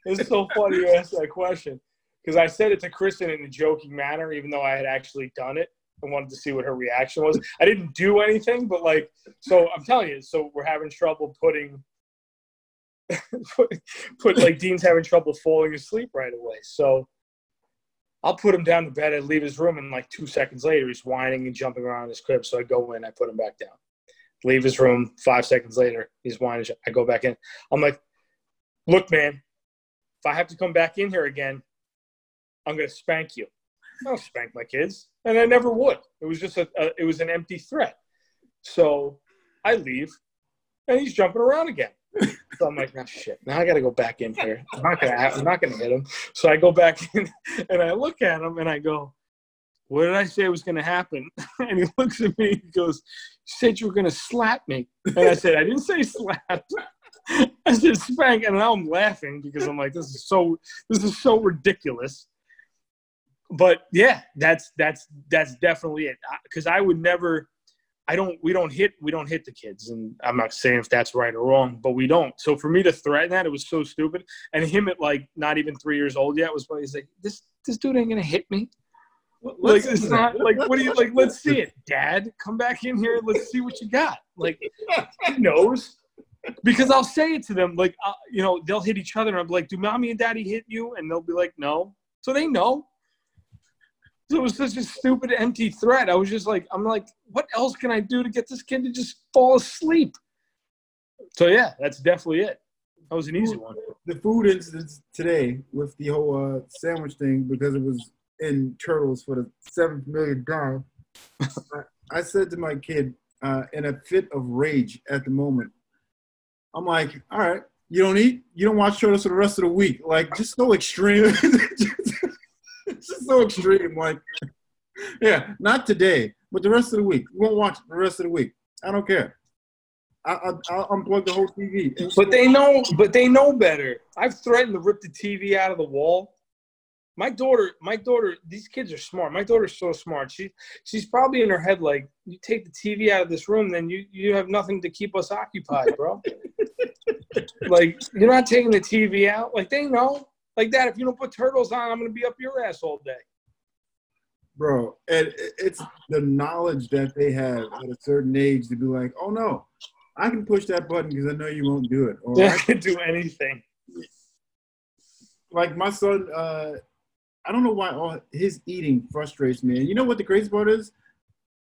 It's so funny you asked that question because I said it to Kristen in a joking manner, even though I had actually done it. and wanted to see what her reaction was. I didn't do anything, but like, so I'm telling you, so we're having trouble putting, put, put like Dean's having trouble falling asleep right away. So I'll put him down to bed. I leave his room, and like two seconds later, he's whining and jumping around in his crib. So I go in, I put him back down leave his room. Five seconds later, he's whining. I go back in. I'm like, look, man, if I have to come back in here again, I'm to spank you. I don't spank my kids. and I never would. It was just a, a it was an empty threat. So I leave, and he's jumping around again. So I'm like, oh shit! Now I got to go back in here. I'm not gonna I'm not gonna hit him. So I go back in, and I look at him, and I go, "What did I say was gonna happen?" And he looks at me. He goes, "You said you were gonna slap me." And I said, "I didn't say slap." I said spank, and now I'm laughing because I'm like, this is so this is so ridiculous. But yeah, that's that's that's definitely it. Because I would never, I don't, we don't hit we don't hit the kids, and I'm not saying if that's right or wrong, but we don't. So for me to threaten that, it was so stupid. And him at like not even three years old yet was probably he's like, this this dude ain't gonna hit me. Like it's not like what do you like? Let's see it, Dad. Come back in here. Let's see what you got. Like he knows because I'll say it to them, like, uh, you know, they'll hit each other. And I'm like, do mommy and daddy hit you? And they'll be like, no. So they know. So it was such a stupid, empty threat. I was just like, I'm like, what else can I do to get this kid to just fall asleep? So yeah, that's definitely it. That was an easy one. The food incidents today with the whole uh, sandwich thing because it was in turtles for the seventh million time. I, I said to my kid uh, in a fit of rage at the moment, I'm like, all right, you don't eat, you don't watch Turtles for the rest of the week. Like, just so extreme. so extreme. Like, yeah, not today, but the rest of the week. We won't watch the rest of the week. I don't care. I, I, I'll unplug the whole TV. But they know, but they know better. I've threatened to rip the TV out of the wall. My daughter, my daughter, these kids are smart. My daughter's so smart. She she's probably in her head like, you take the TV out of this room, then you you have nothing to keep us occupied, bro. like you're not taking the TV out. Like they know. Like that, if you don't put turtles on, I'm gonna be up your ass all day. Bro, and it's the knowledge that they have at a certain age to be like, oh no, I can push that button because I know you won't do it. Or I can do anything. Like my son, uh, I don't know why all his eating frustrates me. And you know what the crazy part is?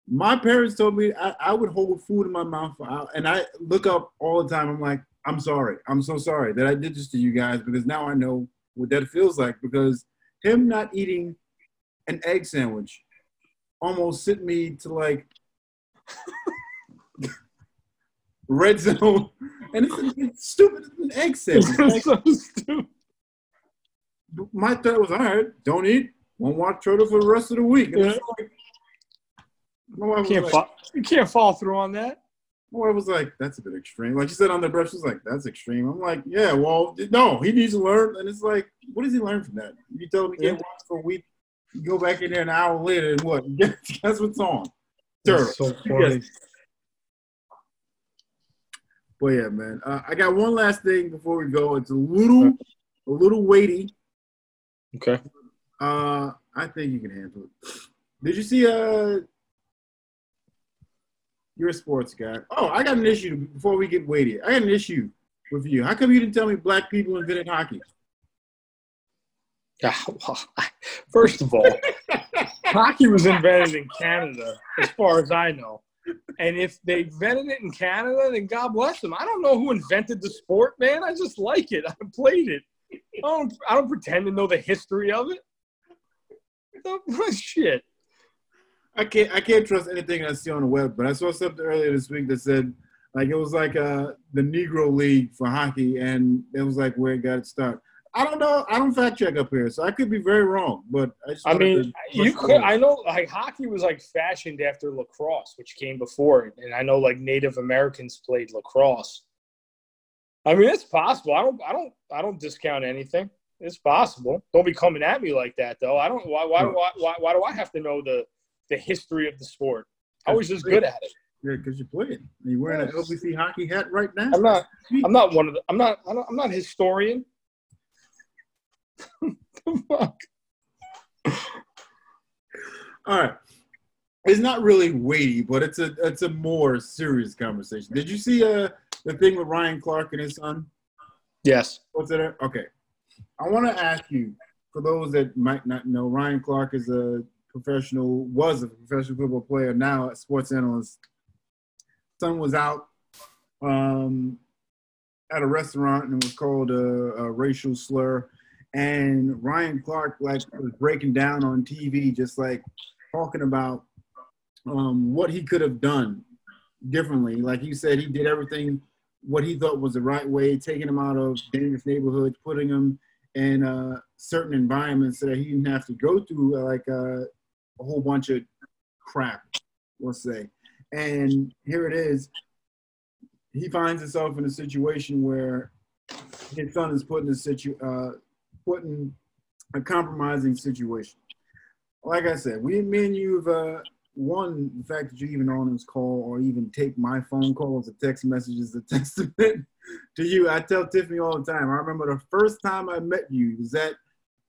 My parents told me I, I would hold food in my mouth, for, and I look up all the time. I'm like, I'm sorry. I'm so sorry that I did this to you guys because now I know what that feels like. Because him not eating an egg sandwich almost sent me to like red zone, and it's, it's stupid. It's an egg sandwich. Like, so stupid my thought was, all right, don't eat, won't watch Turtle for the rest of the week. And yeah. like, my wife can't like, fall, you can't fall through on that. Wife was like, that's a bit extreme. Like she said on the brush, she was like, that's extreme. I'm like, yeah, well, no, he needs to learn. And it's like, what does he learn from that? You tell him get yeah. for a week, you go back in there an hour later, and what? Guess what's on? Turtle. So funny. Yes. But yeah, man, uh, I got one last thing before we go. It's a little, a little weighty, Okay. Uh, I think you can handle it. Did you see? Uh, you're a sports guy. Oh, I got an issue before we get weighty. I got an issue with you. How come you didn't tell me black people invented hockey? First of all, hockey was invented in Canada, as far as I know. And if they invented it in Canada, then God bless them. I don't know who invented the sport, man. I just like it. I played it. I don't, I don't pretend to know the history of it. Shit. I can't I can't trust anything I see on the web, but I saw something earlier this week that said like it was like uh the Negro League for hockey and it was like where it got its start. I don't know. I don't fact check up here, so I could be very wrong. But I, I mean, you could. I know, like hockey was like fashioned after lacrosse, which came before it, and I know like Native Americans played lacrosse. I mean, it's possible. I don't. I don't. I don't discount anything. It's possible. Don't be coming at me like that, though. I don't. Why? Why? Why? Why, why do I have to know the the history of the sport? I was just good at it. Yeah, because you played. You're wearing an LVC hockey hat right now. I'm not. I'm not one of the. I'm not. I'm not a historian. the fuck. All right. It's not really weighty, but it's a it's a more serious conversation. Did you see uh the thing with Ryan Clark and his son? Yes. What's it? Okay. I want to ask you, for those that might not know, Ryan Clark is a professional, was a professional football player, now a sports analyst. Son was out um, at a restaurant and was called a, a racial slur. And Ryan Clark like was breaking down on TV, just like talking about um, what he could have done differently. Like you said, he did everything what he thought was the right way, taking him out of dangerous neighborhoods, putting him in uh, certain environments so that he didn't have to go through uh, like uh, a whole bunch of crap, let's say. And here it is. He finds himself in a situation where his son is put in a situ, uh, put in a compromising situation. Like I said, we, me and you've uh, one, the fact that you're even on this call or even take my phone calls or text messages a testament to you. I tell Tiffany all the time. I remember the first time I met you was at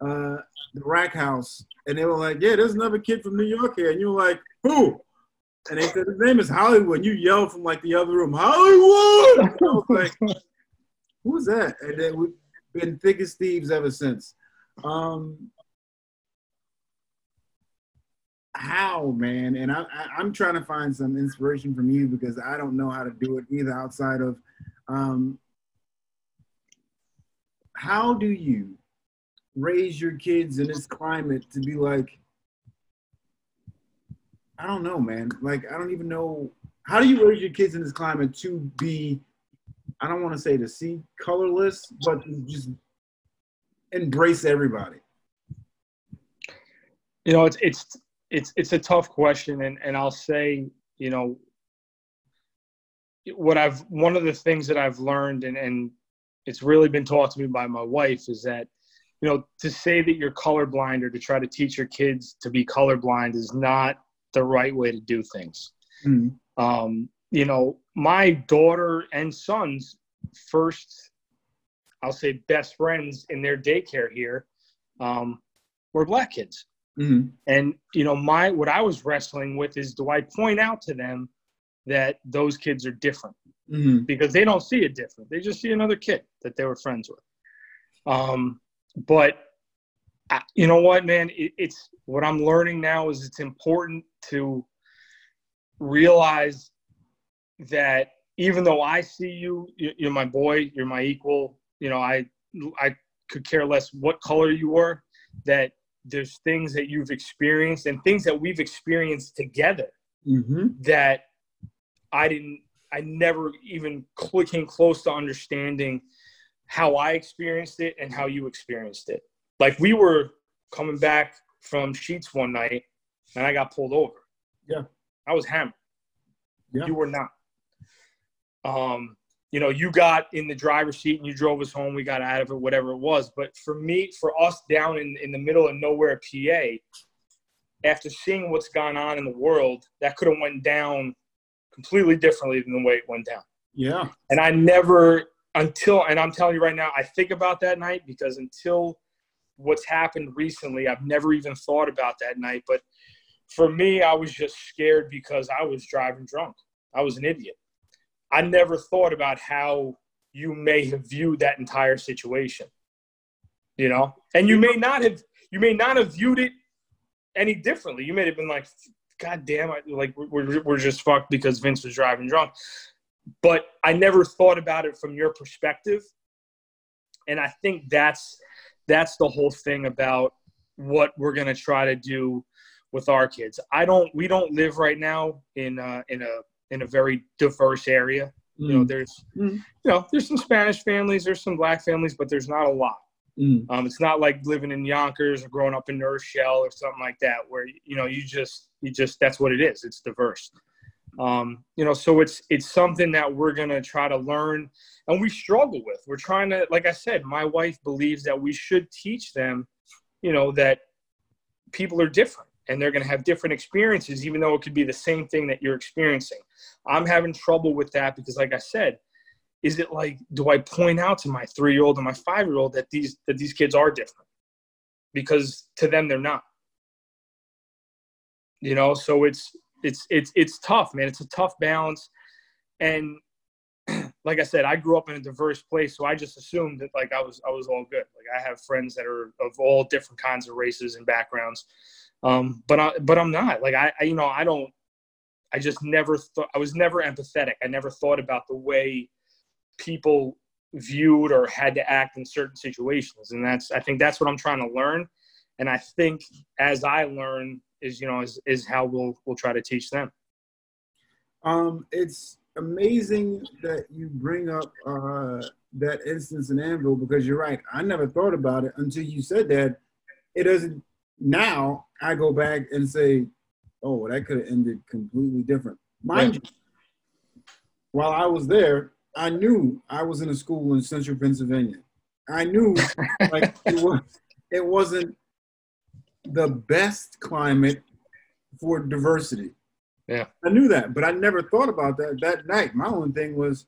uh, the rack house, and they were like, "Yeah, there's another kid from New York here," and you were like, "Who?" And they said his name is Hollywood. And you yelled from like the other room, Hollywood. And I was like, "Who's that?" And then we've been thick as thieves ever since. Um, how, man? And I, I, am trying to find some inspiration from you because I don't know how to do it either outside of um, how do you raise your kids in this climate to be like, I don't know, man. Like, I don't even know. How do you raise your kids in this climate to be, I don't want to say to see colorless, but just embrace everybody? You know, it's, it's, it's it's a tough question, and and I'll say, you know, what I've one of the things that I've learned, and and it's really been taught to me by my wife, is that you know to say that you're colorblind or to try to teach your kids to be colorblind is not the right way to do things. Mm-hmm. Um, you know, my daughter and son's first, I'll say, best friends in their daycare here um, were black kids. Mm-hmm. And you know, my what I was wrestling with is do I point out to them that those kids are different mm-hmm. because they don't see it different. They just see another kid that they were friends with. Um, but I, you know what, man? It, it's what I'm learning now is it's important to realize that even though I see you, you're my boy, you're my equal. You know, I I could care less what color you were. That there's things that you've experienced and things that we've experienced together mm-hmm. that I didn't, I never even came close to understanding how I experienced it and how you experienced it. Like we were coming back from Sheetz one night and I got pulled over. Yeah. I was hammered. Yeah. You were not. Um, you know, you got in the driver's seat and you drove us home. We got out of it, whatever it was. But for me, for us down in, in the middle of nowhere, PA, after seeing what's gone on in the world, that could have went down completely differently than the way it went down. Yeah. And I never until and I'm telling you right now, I think about that night because until what's happened recently, I've never even thought about that night. But for me, I was just scared because I was driving drunk. I was an idiot. I never thought about how you may have viewed that entire situation. You know, and you may not have you may not have viewed it any differently. You may have been like, "God damn it!" Like we're we're just fucked because Vince was driving drunk. But I never thought about it from your perspective, and I think that's that's the whole thing about what we're gonna try to do with our kids. I don't. We don't live right now in uh, in a in a very diverse area. Mm. You know, mm. there's mm. you know there's some Spanish families, there's some black families, but there's not a lot. Mm. Um, it's not like living in Yonkers or growing up in New Rochelle or something like that, where you know you just you just that's what it is. It's diverse. Um, you know, so it's it's something that we're gonna try to learn, and we struggle with. We're trying to, like I said, my wife believes that we should teach them, you know, that people are different and they're to have different experiences, even though it could be the same thing that you're experiencing. I'm having trouble with that because, like I said, is it like do I point out to my three year old and my five year old that these that these kids are different? Because to them they're not. You know, so it's it's it's it's tough, man. It's a tough balance, and like I said, I grew up in a diverse place, so I just assumed that like I was I was all good. Like I have friends that are of all different kinds of races and backgrounds, um, but I, but I'm not like I, I, you know, I don't, I just never thought, I was never empathetic. I never thought about the way people viewed or had to act in certain situations. And that's, I think that's what I'm trying to learn. And I think as I learn is, you know, is, is how we'll, we'll try to teach them. Um, it's amazing that you bring up uh, that instance in Annville because you're right. I never thought about it until you said that. It doesn't. Now I go back and say, "Oh, that could have ended completely different." Mind you, while I was there, I knew I was in a school in Central Pennsylvania. I knew like it was. It wasn't the best climate for diversity. Yeah. I knew that, but I never thought about that that night. My only thing was,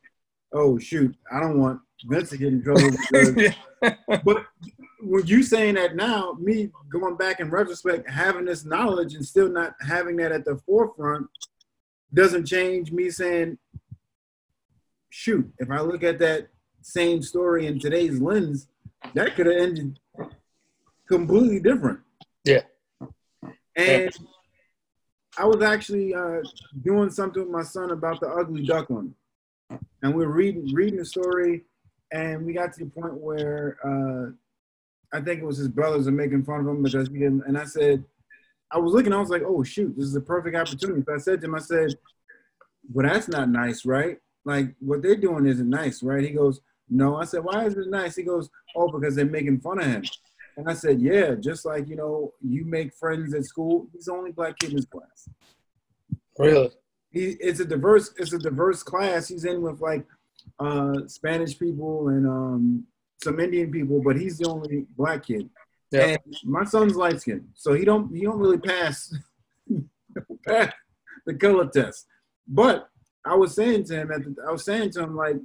oh shoot, I don't want Vince to get in trouble. But with you saying that now, me going back in retrospect, having this knowledge and still not having that at the forefront doesn't change me saying, shoot, if I look at that same story in today's lens, that could have ended completely different. Yeah. And I was actually uh, doing something with my son about the ugly duckling, and we are reading reading the story, and we got to the point where uh, I think it was his brothers are making fun of him because he didn't. And I said, I was looking, I was like, oh shoot, this is a perfect opportunity. So I said to him, I said, well, that's not nice, right? Like what they're doing isn't nice, right? He goes, no. I said, why is it nice? He goes, oh, because they're making fun of him. And I said, yeah, just like, you know, you make friends at school. He's the only black kid in his class. Really? He, it's a diverse, it's a diverse class. He's in with like uh, Spanish people and um, some Indian people, but he's the only black kid. Yeah. And my son's light skinned, so he don't he don't really pass, pass the color test. But I was saying to him, at the, I was saying to him like,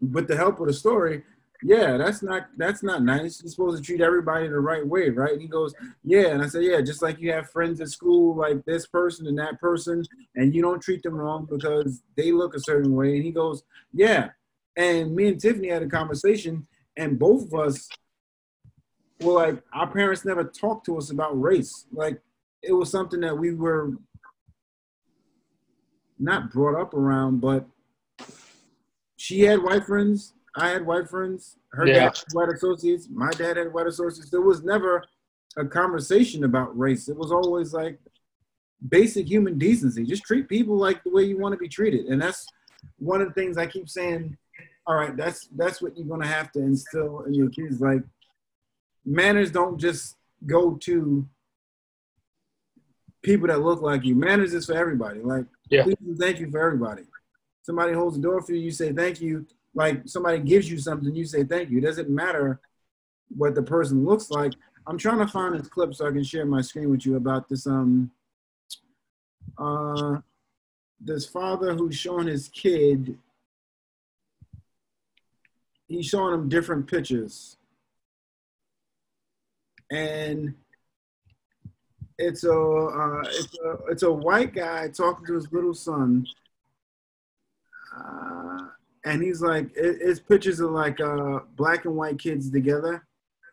with the help of the story, yeah, that's not that's not nice. You're supposed to treat everybody the right way, right? And he goes, yeah. And I said, yeah, just like you have friends at school like this person and that person, and you don't treat them wrong because they look a certain way. And he goes, yeah. And me and Tiffany had a conversation, and both of us were like, our parents never talked to us about race. Like it was something that we were not brought up around, but she had white friends I had white friends. Her yeah. dad had white associates. My dad had white associates. There was never a conversation about race. It was always like basic human decency. Just treat people like the way you want to be treated. And that's one of the things I keep saying. All right, that's that's what you're gonna have to instill in your kids. Like manners don't just go to people that look like you. Manners is for everybody. Like yeah. thank you for everybody. Somebody holds the door for you, you say thank you like somebody gives you something, you say thank you. It doesn't matter what the person looks like. I'm trying to find this clip so I can share my screen with you about this um uh this father who's showing his kid he's showing him different pictures and it's a uh, it's a it's a white guy talking to his little son uh, and he's like, it, it's pictures of like uh, black and white kids together.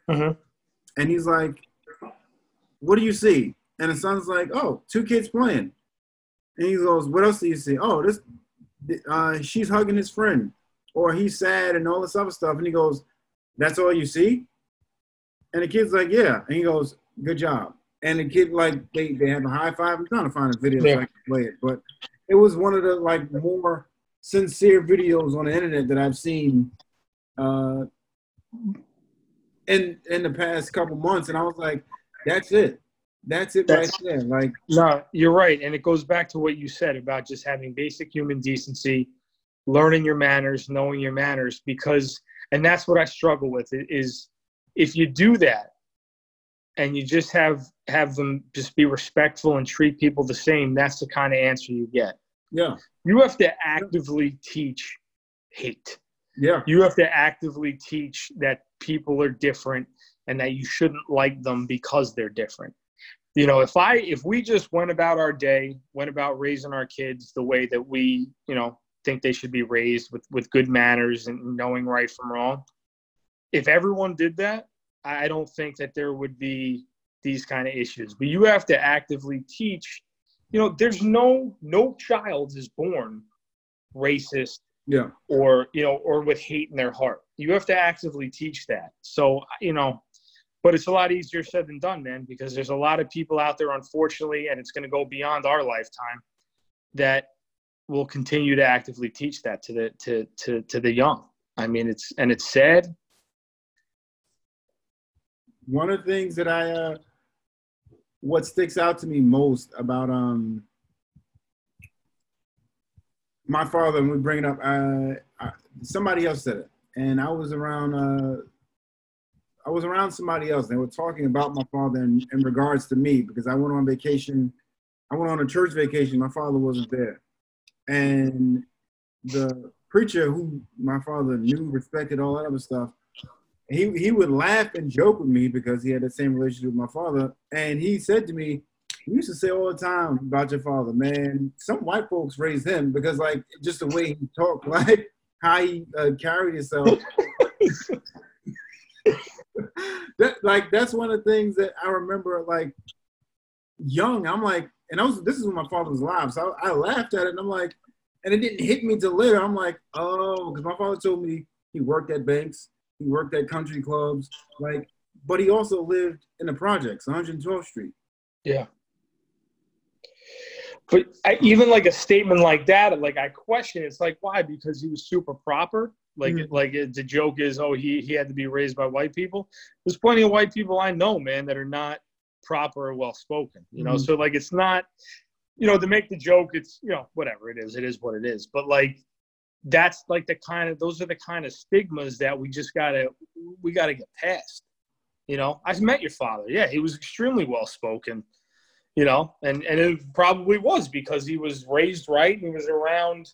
Mm-hmm. And he's like, what do you see? And the son's like, oh, two kids playing. And he goes, what else do you see? Oh, this, uh, she's hugging his friend, or he's sad and all this other stuff. And he goes, that's all you see? And the kid's like, yeah. And he goes, good job. And the kid, like, they, they have a high five. I'm trying to find a video yeah. so I can play it. But it was one of the, like, more sincere videos on the internet that I've seen uh, in in the past couple months, and I was like, "That's it, that's it that's, right there." Like, no, you're right, and it goes back to what you said about just having basic human decency, learning your manners, knowing your manners, because, and that's what I struggle with is if you do that and you just have have them just be respectful and treat people the same that's the kind of answer you get yeah. You have to actively teach hate. Yeah. You have to actively teach that people are different and that you shouldn't like them because they're different. You know, if I if we just went about our day, went about raising our kids the way that we, you know, think they should be raised with with good manners and knowing right from wrong, if everyone did that, I don't think that there would be these kind of issues. But you have to actively teach you know, there's no no child is born racist yeah or you know or with hate in their heart you have to actively teach that so you know but it's a lot easier said than done, man, because there's a lot of people out there, unfortunately, and it's going to go beyond our lifetime that will continue to actively teach that to the to to to the young. I mean, it's and it's sad. One of the things that I uh, what sticks out to me most about um my father, and we bring it up, uh, I, somebody else said it, and I was around. Uh, I was around somebody else. They were talking about my father in, in regards to me because I went on vacation. I went on a church vacation. My father wasn't there, and the preacher who my father knew, respected, all that other stuff, he he would laugh and joke with me because he had the same relationship with my father. And he said to me, he used to say all the time about your father, man. Some white folks raised him because like just the way he talked, like how he uh, carried himself. that like that's one of the things that I remember like young. I'm like, and I was this is when my father was alive, so I, I laughed at it and I'm like, and it didn't hit me till later. I'm like, oh, because my father told me he worked at banks, he worked at country clubs, like, but he also lived in the projects, 112th Street. Yeah. But I, even like a statement like that, like I question, it's like why? Because he was super proper. Like, mm-hmm. like the joke is, oh, he he had to be raised by white people. There's plenty of white people I know, man, that are not proper or well spoken. You know, mm-hmm. so like it's not, you know, to make the joke, it's you know whatever it is, it is what it is. But like that's like the kind of those are the kind of stigmas that we just gotta we gotta get past. You know, I met your father. Yeah, he was extremely well spoken you know, and and it probably was because he was raised right and he was around,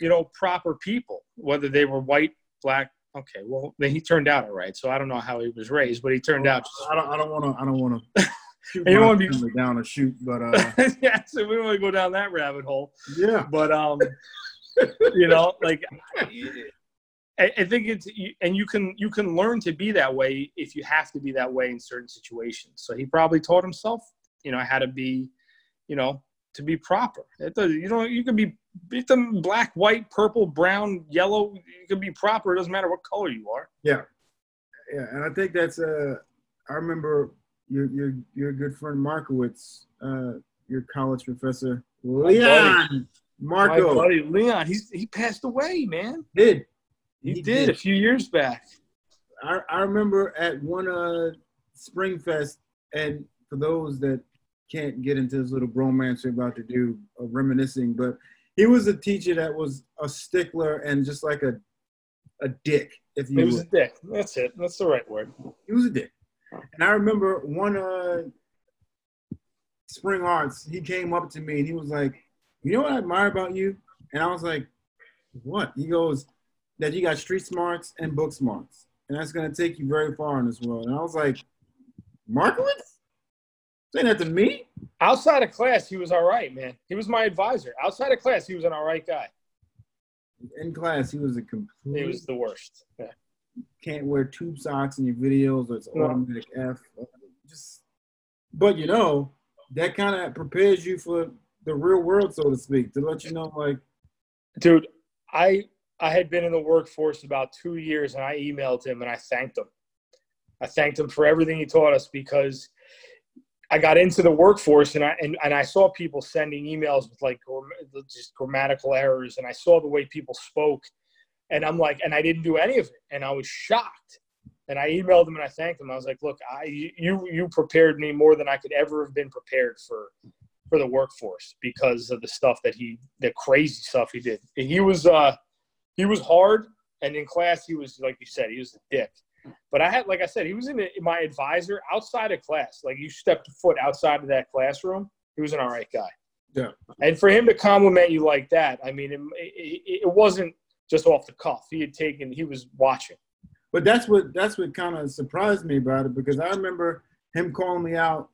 you know, proper people, whether they were white, black. Okay, well, then he turned out all right. So I don't know how he was raised, but he turned out. Just, I don't. I don't want to. I don't want to. you don't want to be down a shoot, but uh, yeah. So we don't want to go down that rabbit hole. Yeah. But um, you know, like I, I think it's and you can you can learn to be that way if you have to be that way in certain situations. So he probably taught himself you know how to be you know to be proper. It does, you know you can be beat them black white purple brown yellow you can be proper. It doesn't matter what color you are. Yeah. Yeah and i think that's uh i remember your your your good friend markowitz uh your college professor leon marco My buddy leon he's he passed away man did he, he did, did, a few years back i i remember at one uh spring fest and for those that can't get into this little bromance we're about to do, of reminiscing, but he was a teacher that was a stickler and just like a a dick, if you. He was would. a dick. That's it. That's the right word. He was a dick. And I remember one uh, spring arts, he came up to me and he was like, "You know what I admire about you?" And I was like, "What?" He goes, "That you got street smarts and book smarts, and that's gonna take you very far in this world." And I was like, "Markowitz." Saying that to me? Outside of class, he was all right, man. He was my advisor. Outside of class, he was an all right guy. In class, he was a complete. He was the worst. Yeah. Can't wear tube socks in your videos, or it's no. automatic F. Just, but you know, that kind of prepares you for the real world, so to speak, to let you know, like, dude, I I had been in the workforce about two years, and I emailed him and I thanked him. I thanked him for everything he taught us because I got into the workforce and I and, and I saw people sending emails with like just grammatical errors and I saw the way people spoke and I'm like and I didn't do any of it and I was shocked and I emailed him and I thanked him. I was like look I you you prepared me more than I could ever have been prepared for for the workforce because of the stuff that he the crazy stuff he did he was uh he was hard and in class he was like you said he was a dick but I had, like I said, he was in, the, my advisor outside of class. Like you stepped a foot outside of that classroom, he was an all right guy. Yeah. And for him to compliment you like that, I mean, it, it, it wasn't just off the cuff. He had taken, he was watching. But that's what that's what kind of surprised me about it because I remember him calling me out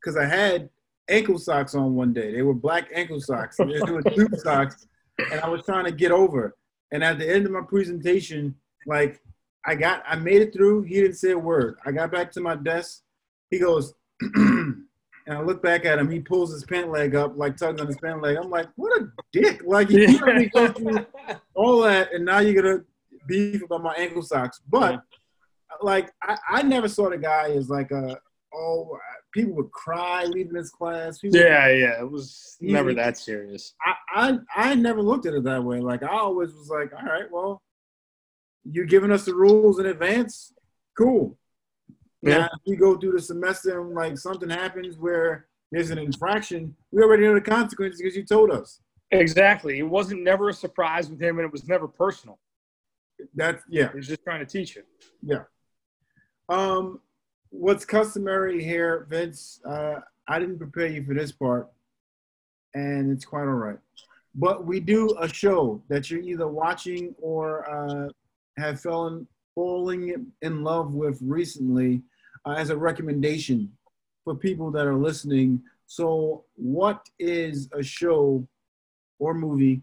because I had ankle socks on one day. They were black ankle socks. they were tube socks, and I was trying to get over. And at the end of my presentation, like I got, I made it through. He didn't say a word. I got back to my desk. He goes, and I look back at him. He pulls his pant leg up, like tugs on his pant leg. I'm like, what a dick! Like you me go through all that, and now you're gonna beef about my ankle socks. But like I, I never saw the guy as like a oh people would cry leaving this class. People, Yeah, yeah. It was never that serious. I, I I never looked at it that way. Like I always was like, all right, well, you're giving us the rules in advance. Cool. Yeah. Now, if we go through the semester and like something happens where there's an infraction, we already know the consequences because you told us. Exactly. It wasn't never a surprise with him, and it was never personal. That's yeah. He's just trying to teach you. Yeah. Um, what's customary here, Vince? Uh, I didn't prepare you for this part, and it's quite all right. But we do a show that you're either watching or uh, have fallen falling in love with recently uh, as a recommendation for people that are listening. So, what is a show or movie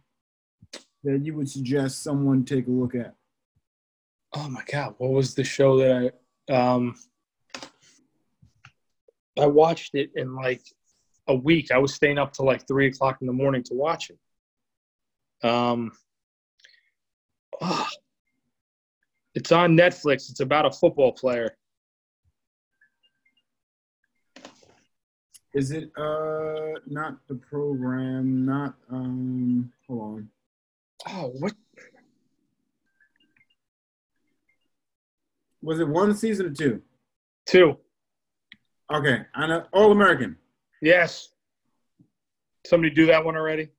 that you would suggest someone take a look at? Oh my god, what was the show that I um I watched it in like a week. I was staying up till like three o'clock in the morning to watch it. Um ah. it's on Netflix. It's about a football player. Is it uh not the program, not um hold on. Oh, what Was it one season or two? two? Okay, I know All American. Yes. Somebody do that one already?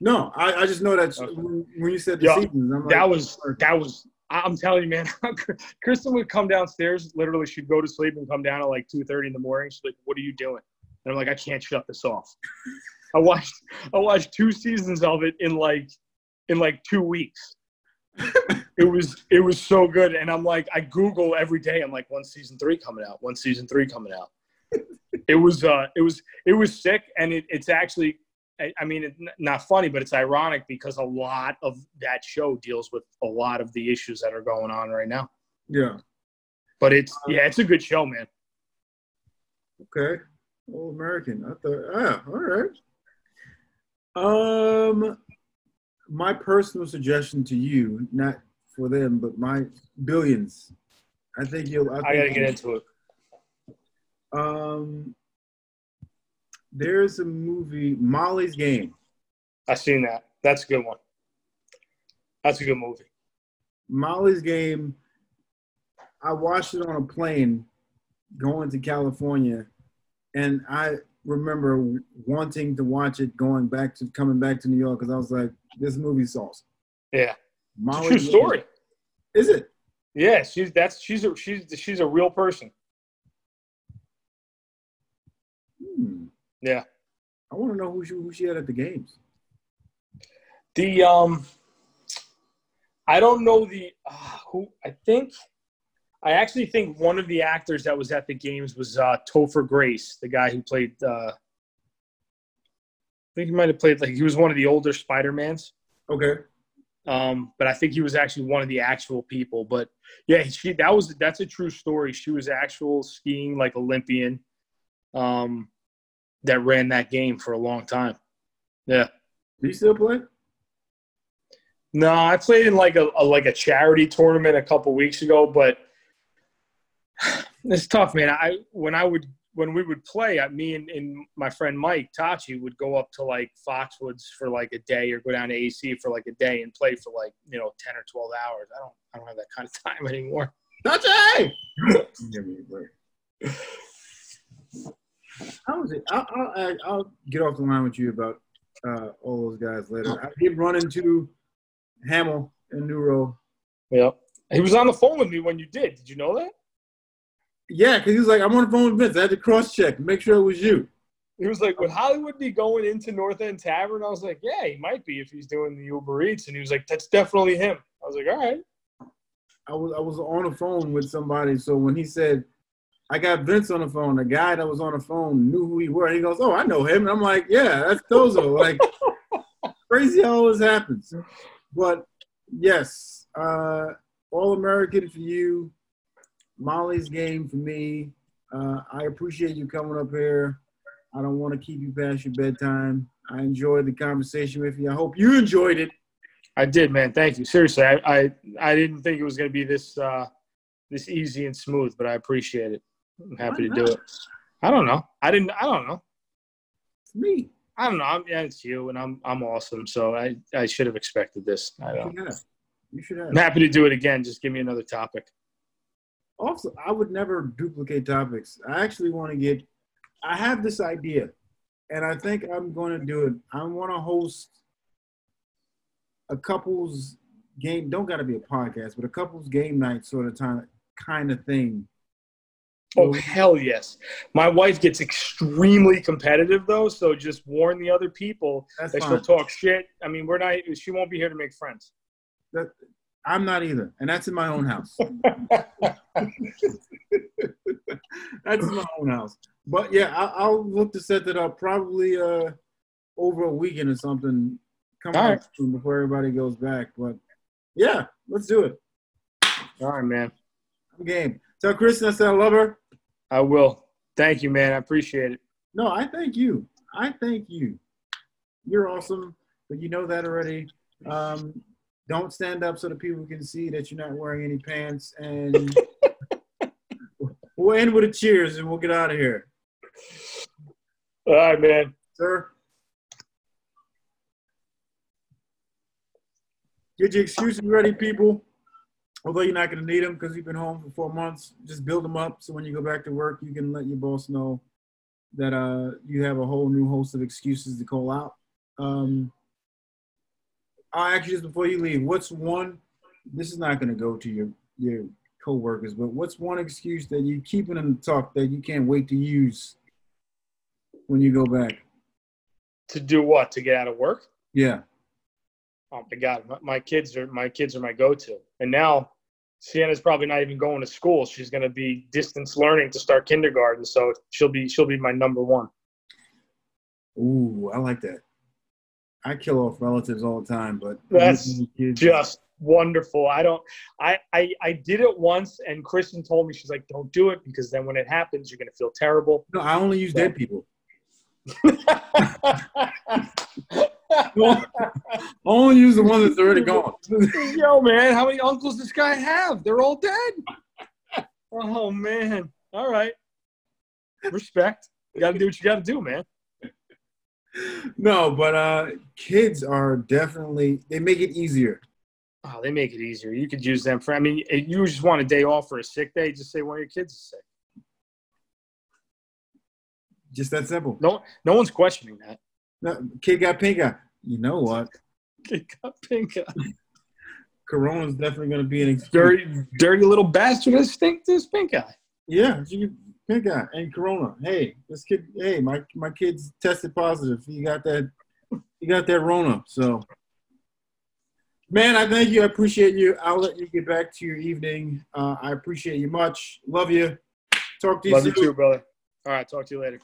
No, I, I just know that Okay. when, when you said the seasons, I'm like, that was that was I'm telling you, man. Kristen would come downstairs. Literally, she'd go to sleep and come down at like two thirty in the morning. She's like, "What are you doing?" And I'm like, "I can't shut this off." I watched I watched two seasons of it in like in like two weeks. it was it was so good, and I'm like, I Google every day. I'm like, "One season three coming out. One season three coming out." It was uh it was it was sick, and it, it's actually I, I mean, it's n- not funny, but it's ironic because a lot of that show deals with a lot of the issues that are going on right now. yeah, But it's yeah, it's a good show, man. okay, All American. I thought, ah, all right. Um, my personal suggestion to you, not for them, but my billions. I think you'll. I gotta think get into it. Um, there's a movie, Molly's Game. I seen that. That's a good one. That's a good movie. Molly's Game. I watched it on a plane going to California, and I remember wanting to watch it going back to coming back to New York because I was like, "This movie's awesome." Yeah, it's a Molly's true Game- story. Is it? Yeah, she's that's she's a she's she's a real person. Hmm. Yeah. I want to know who she who she had at the games. The um, I don't know the uh, who. I think I actually think one of the actors that was at the games was uh, Topher Grace, the guy who played. Uh, I think he might have played like he was one of the older Spider Mans. Okay. Um, but I think he was actually one of the actual people. But yeah, she that was that's a true story. She was actual skiing like Olympian, um, that ran that game for a long time. Yeah. Do you still play? No, I played in like a, a like a charity tournament a couple weeks ago, but it's tough, man. I when I would when we would play, I, me and, and my friend Mike Tachi would go up to like Foxwoods for like a day, or go down to AC for like a day and play for like you know ten or twelve hours. I don't I don't have that kind of time anymore. Touchy! Give me a break. How was it? I'll, I'll, I'll get off the line with you about uh, all those guys later. I did run into Hamill and Neuro. Yeah, he was on the phone with me when you did. Did you know that? Yeah, because he was like, I'm on the phone with Vince. I had to cross check, make sure it was you. He was like, "Would Hollywood be going into North End Tavern?" I was like, "Yeah, he might be if he's doing the Uber Eats." And he was like, "That's definitely him." I was like, "All right." I was I was on the phone with somebody, so when he said, I got Vince on the phone, the guy that was on the phone knew who he were. He goes, Oh, I know him. And I'm like, Yeah, that's Tozo. Like crazy how this happens. But yes, uh, All American for you, Molly's game for me. Uh, I appreciate you coming up here. I don't want to keep you past your bedtime. I enjoyed the conversation with you. I hope you enjoyed it. I did, man. Thank you. Seriously, I I, I didn't think it was going to be this uh, this easy and smooth, but I appreciate it. I'm happy to do it. I don't know. I didn't. I don't know. It's me. I don't know. I'm, yeah, it's you, and I'm I'm awesome. So I I should have expected this. I don't. have. You should have. I'm happy to do it again. Just give me another topic. Also, I would never duplicate topics. I actually want to get. I have this idea, and I think I'm going to do it. I want to host a couples game. Don't got to be a podcast, but a couples game night sort of time kind of thing. Oh hell yes! My wife gets extremely competitive though, so just warn the other people That's that fine. she'll talk shit. I mean, we're not. She won't be here to make friends. That, I'm not either, and that's in my own house. that's in my own house. But yeah, I, I'll look to set that up probably uh, over a weekend or something. Come All on right. before everybody goes back. But yeah, let's do it. All right, man. I'm game. Tell Kristen I said I love her. I will. Thank you, man. I appreciate it. No, I thank you. I thank you. You're awesome, but you know that already. Um, don't stand up so that people can see that you're not wearing any pants. And we'll end with a cheers and we'll get out of here. All right, man. Sir? Get your excuses ready, people. Although you're not going to need them because you've been home for four months, just build them up so when you go back to work, you can let your boss know that uh, you have a whole new host of excuses to call out. Um, ask you this before you leave. What's one? This is not going to go to your your coworkers, but what's one excuse that you keep in the talk that you can't wait to use when you go back? To do what? To get out of work? Yeah. Oh my god, my, my kids are my kids are my go-to. And now Sienna's probably not even going to school. She's going to be distance learning to start kindergarten, so she'll be she'll be my number one. Ooh, I like that. I kill off relatives all the time, but That's Just wonderful. I don't. I, I I did it once, and Kristen told me she's like, "Don't do it because then when it happens, you're going to feel terrible." no, I only use dead people. Only use the one that's already gone. Yo, man, how many uncles does this guy have? They're all dead. Oh man. All right. Respect. You got to do what you got to do, man. no, but uh, kids are definitely they make it easier. Oh, they make it easier. You could use them for. I mean, you just want a day off for a sick day. Just say one of your kids is sick. Just that simple. No, no one's questioning that. No, kid got pink eye. You know what? Kid got pink eye. Corona's definitely going to be an excuse. Dirty, dirty little bastard that stink this pink eye. Yeah, pink eye and Corona. Hey, this kid. Hey, my my kid's tested positive. He got that. He got that Rona. So, man, I thank you. I appreciate you. I'll let you get back to your evening. Uh, I appreciate you much. Love you. Talk to you Love you too, brother. All right, talk to you later.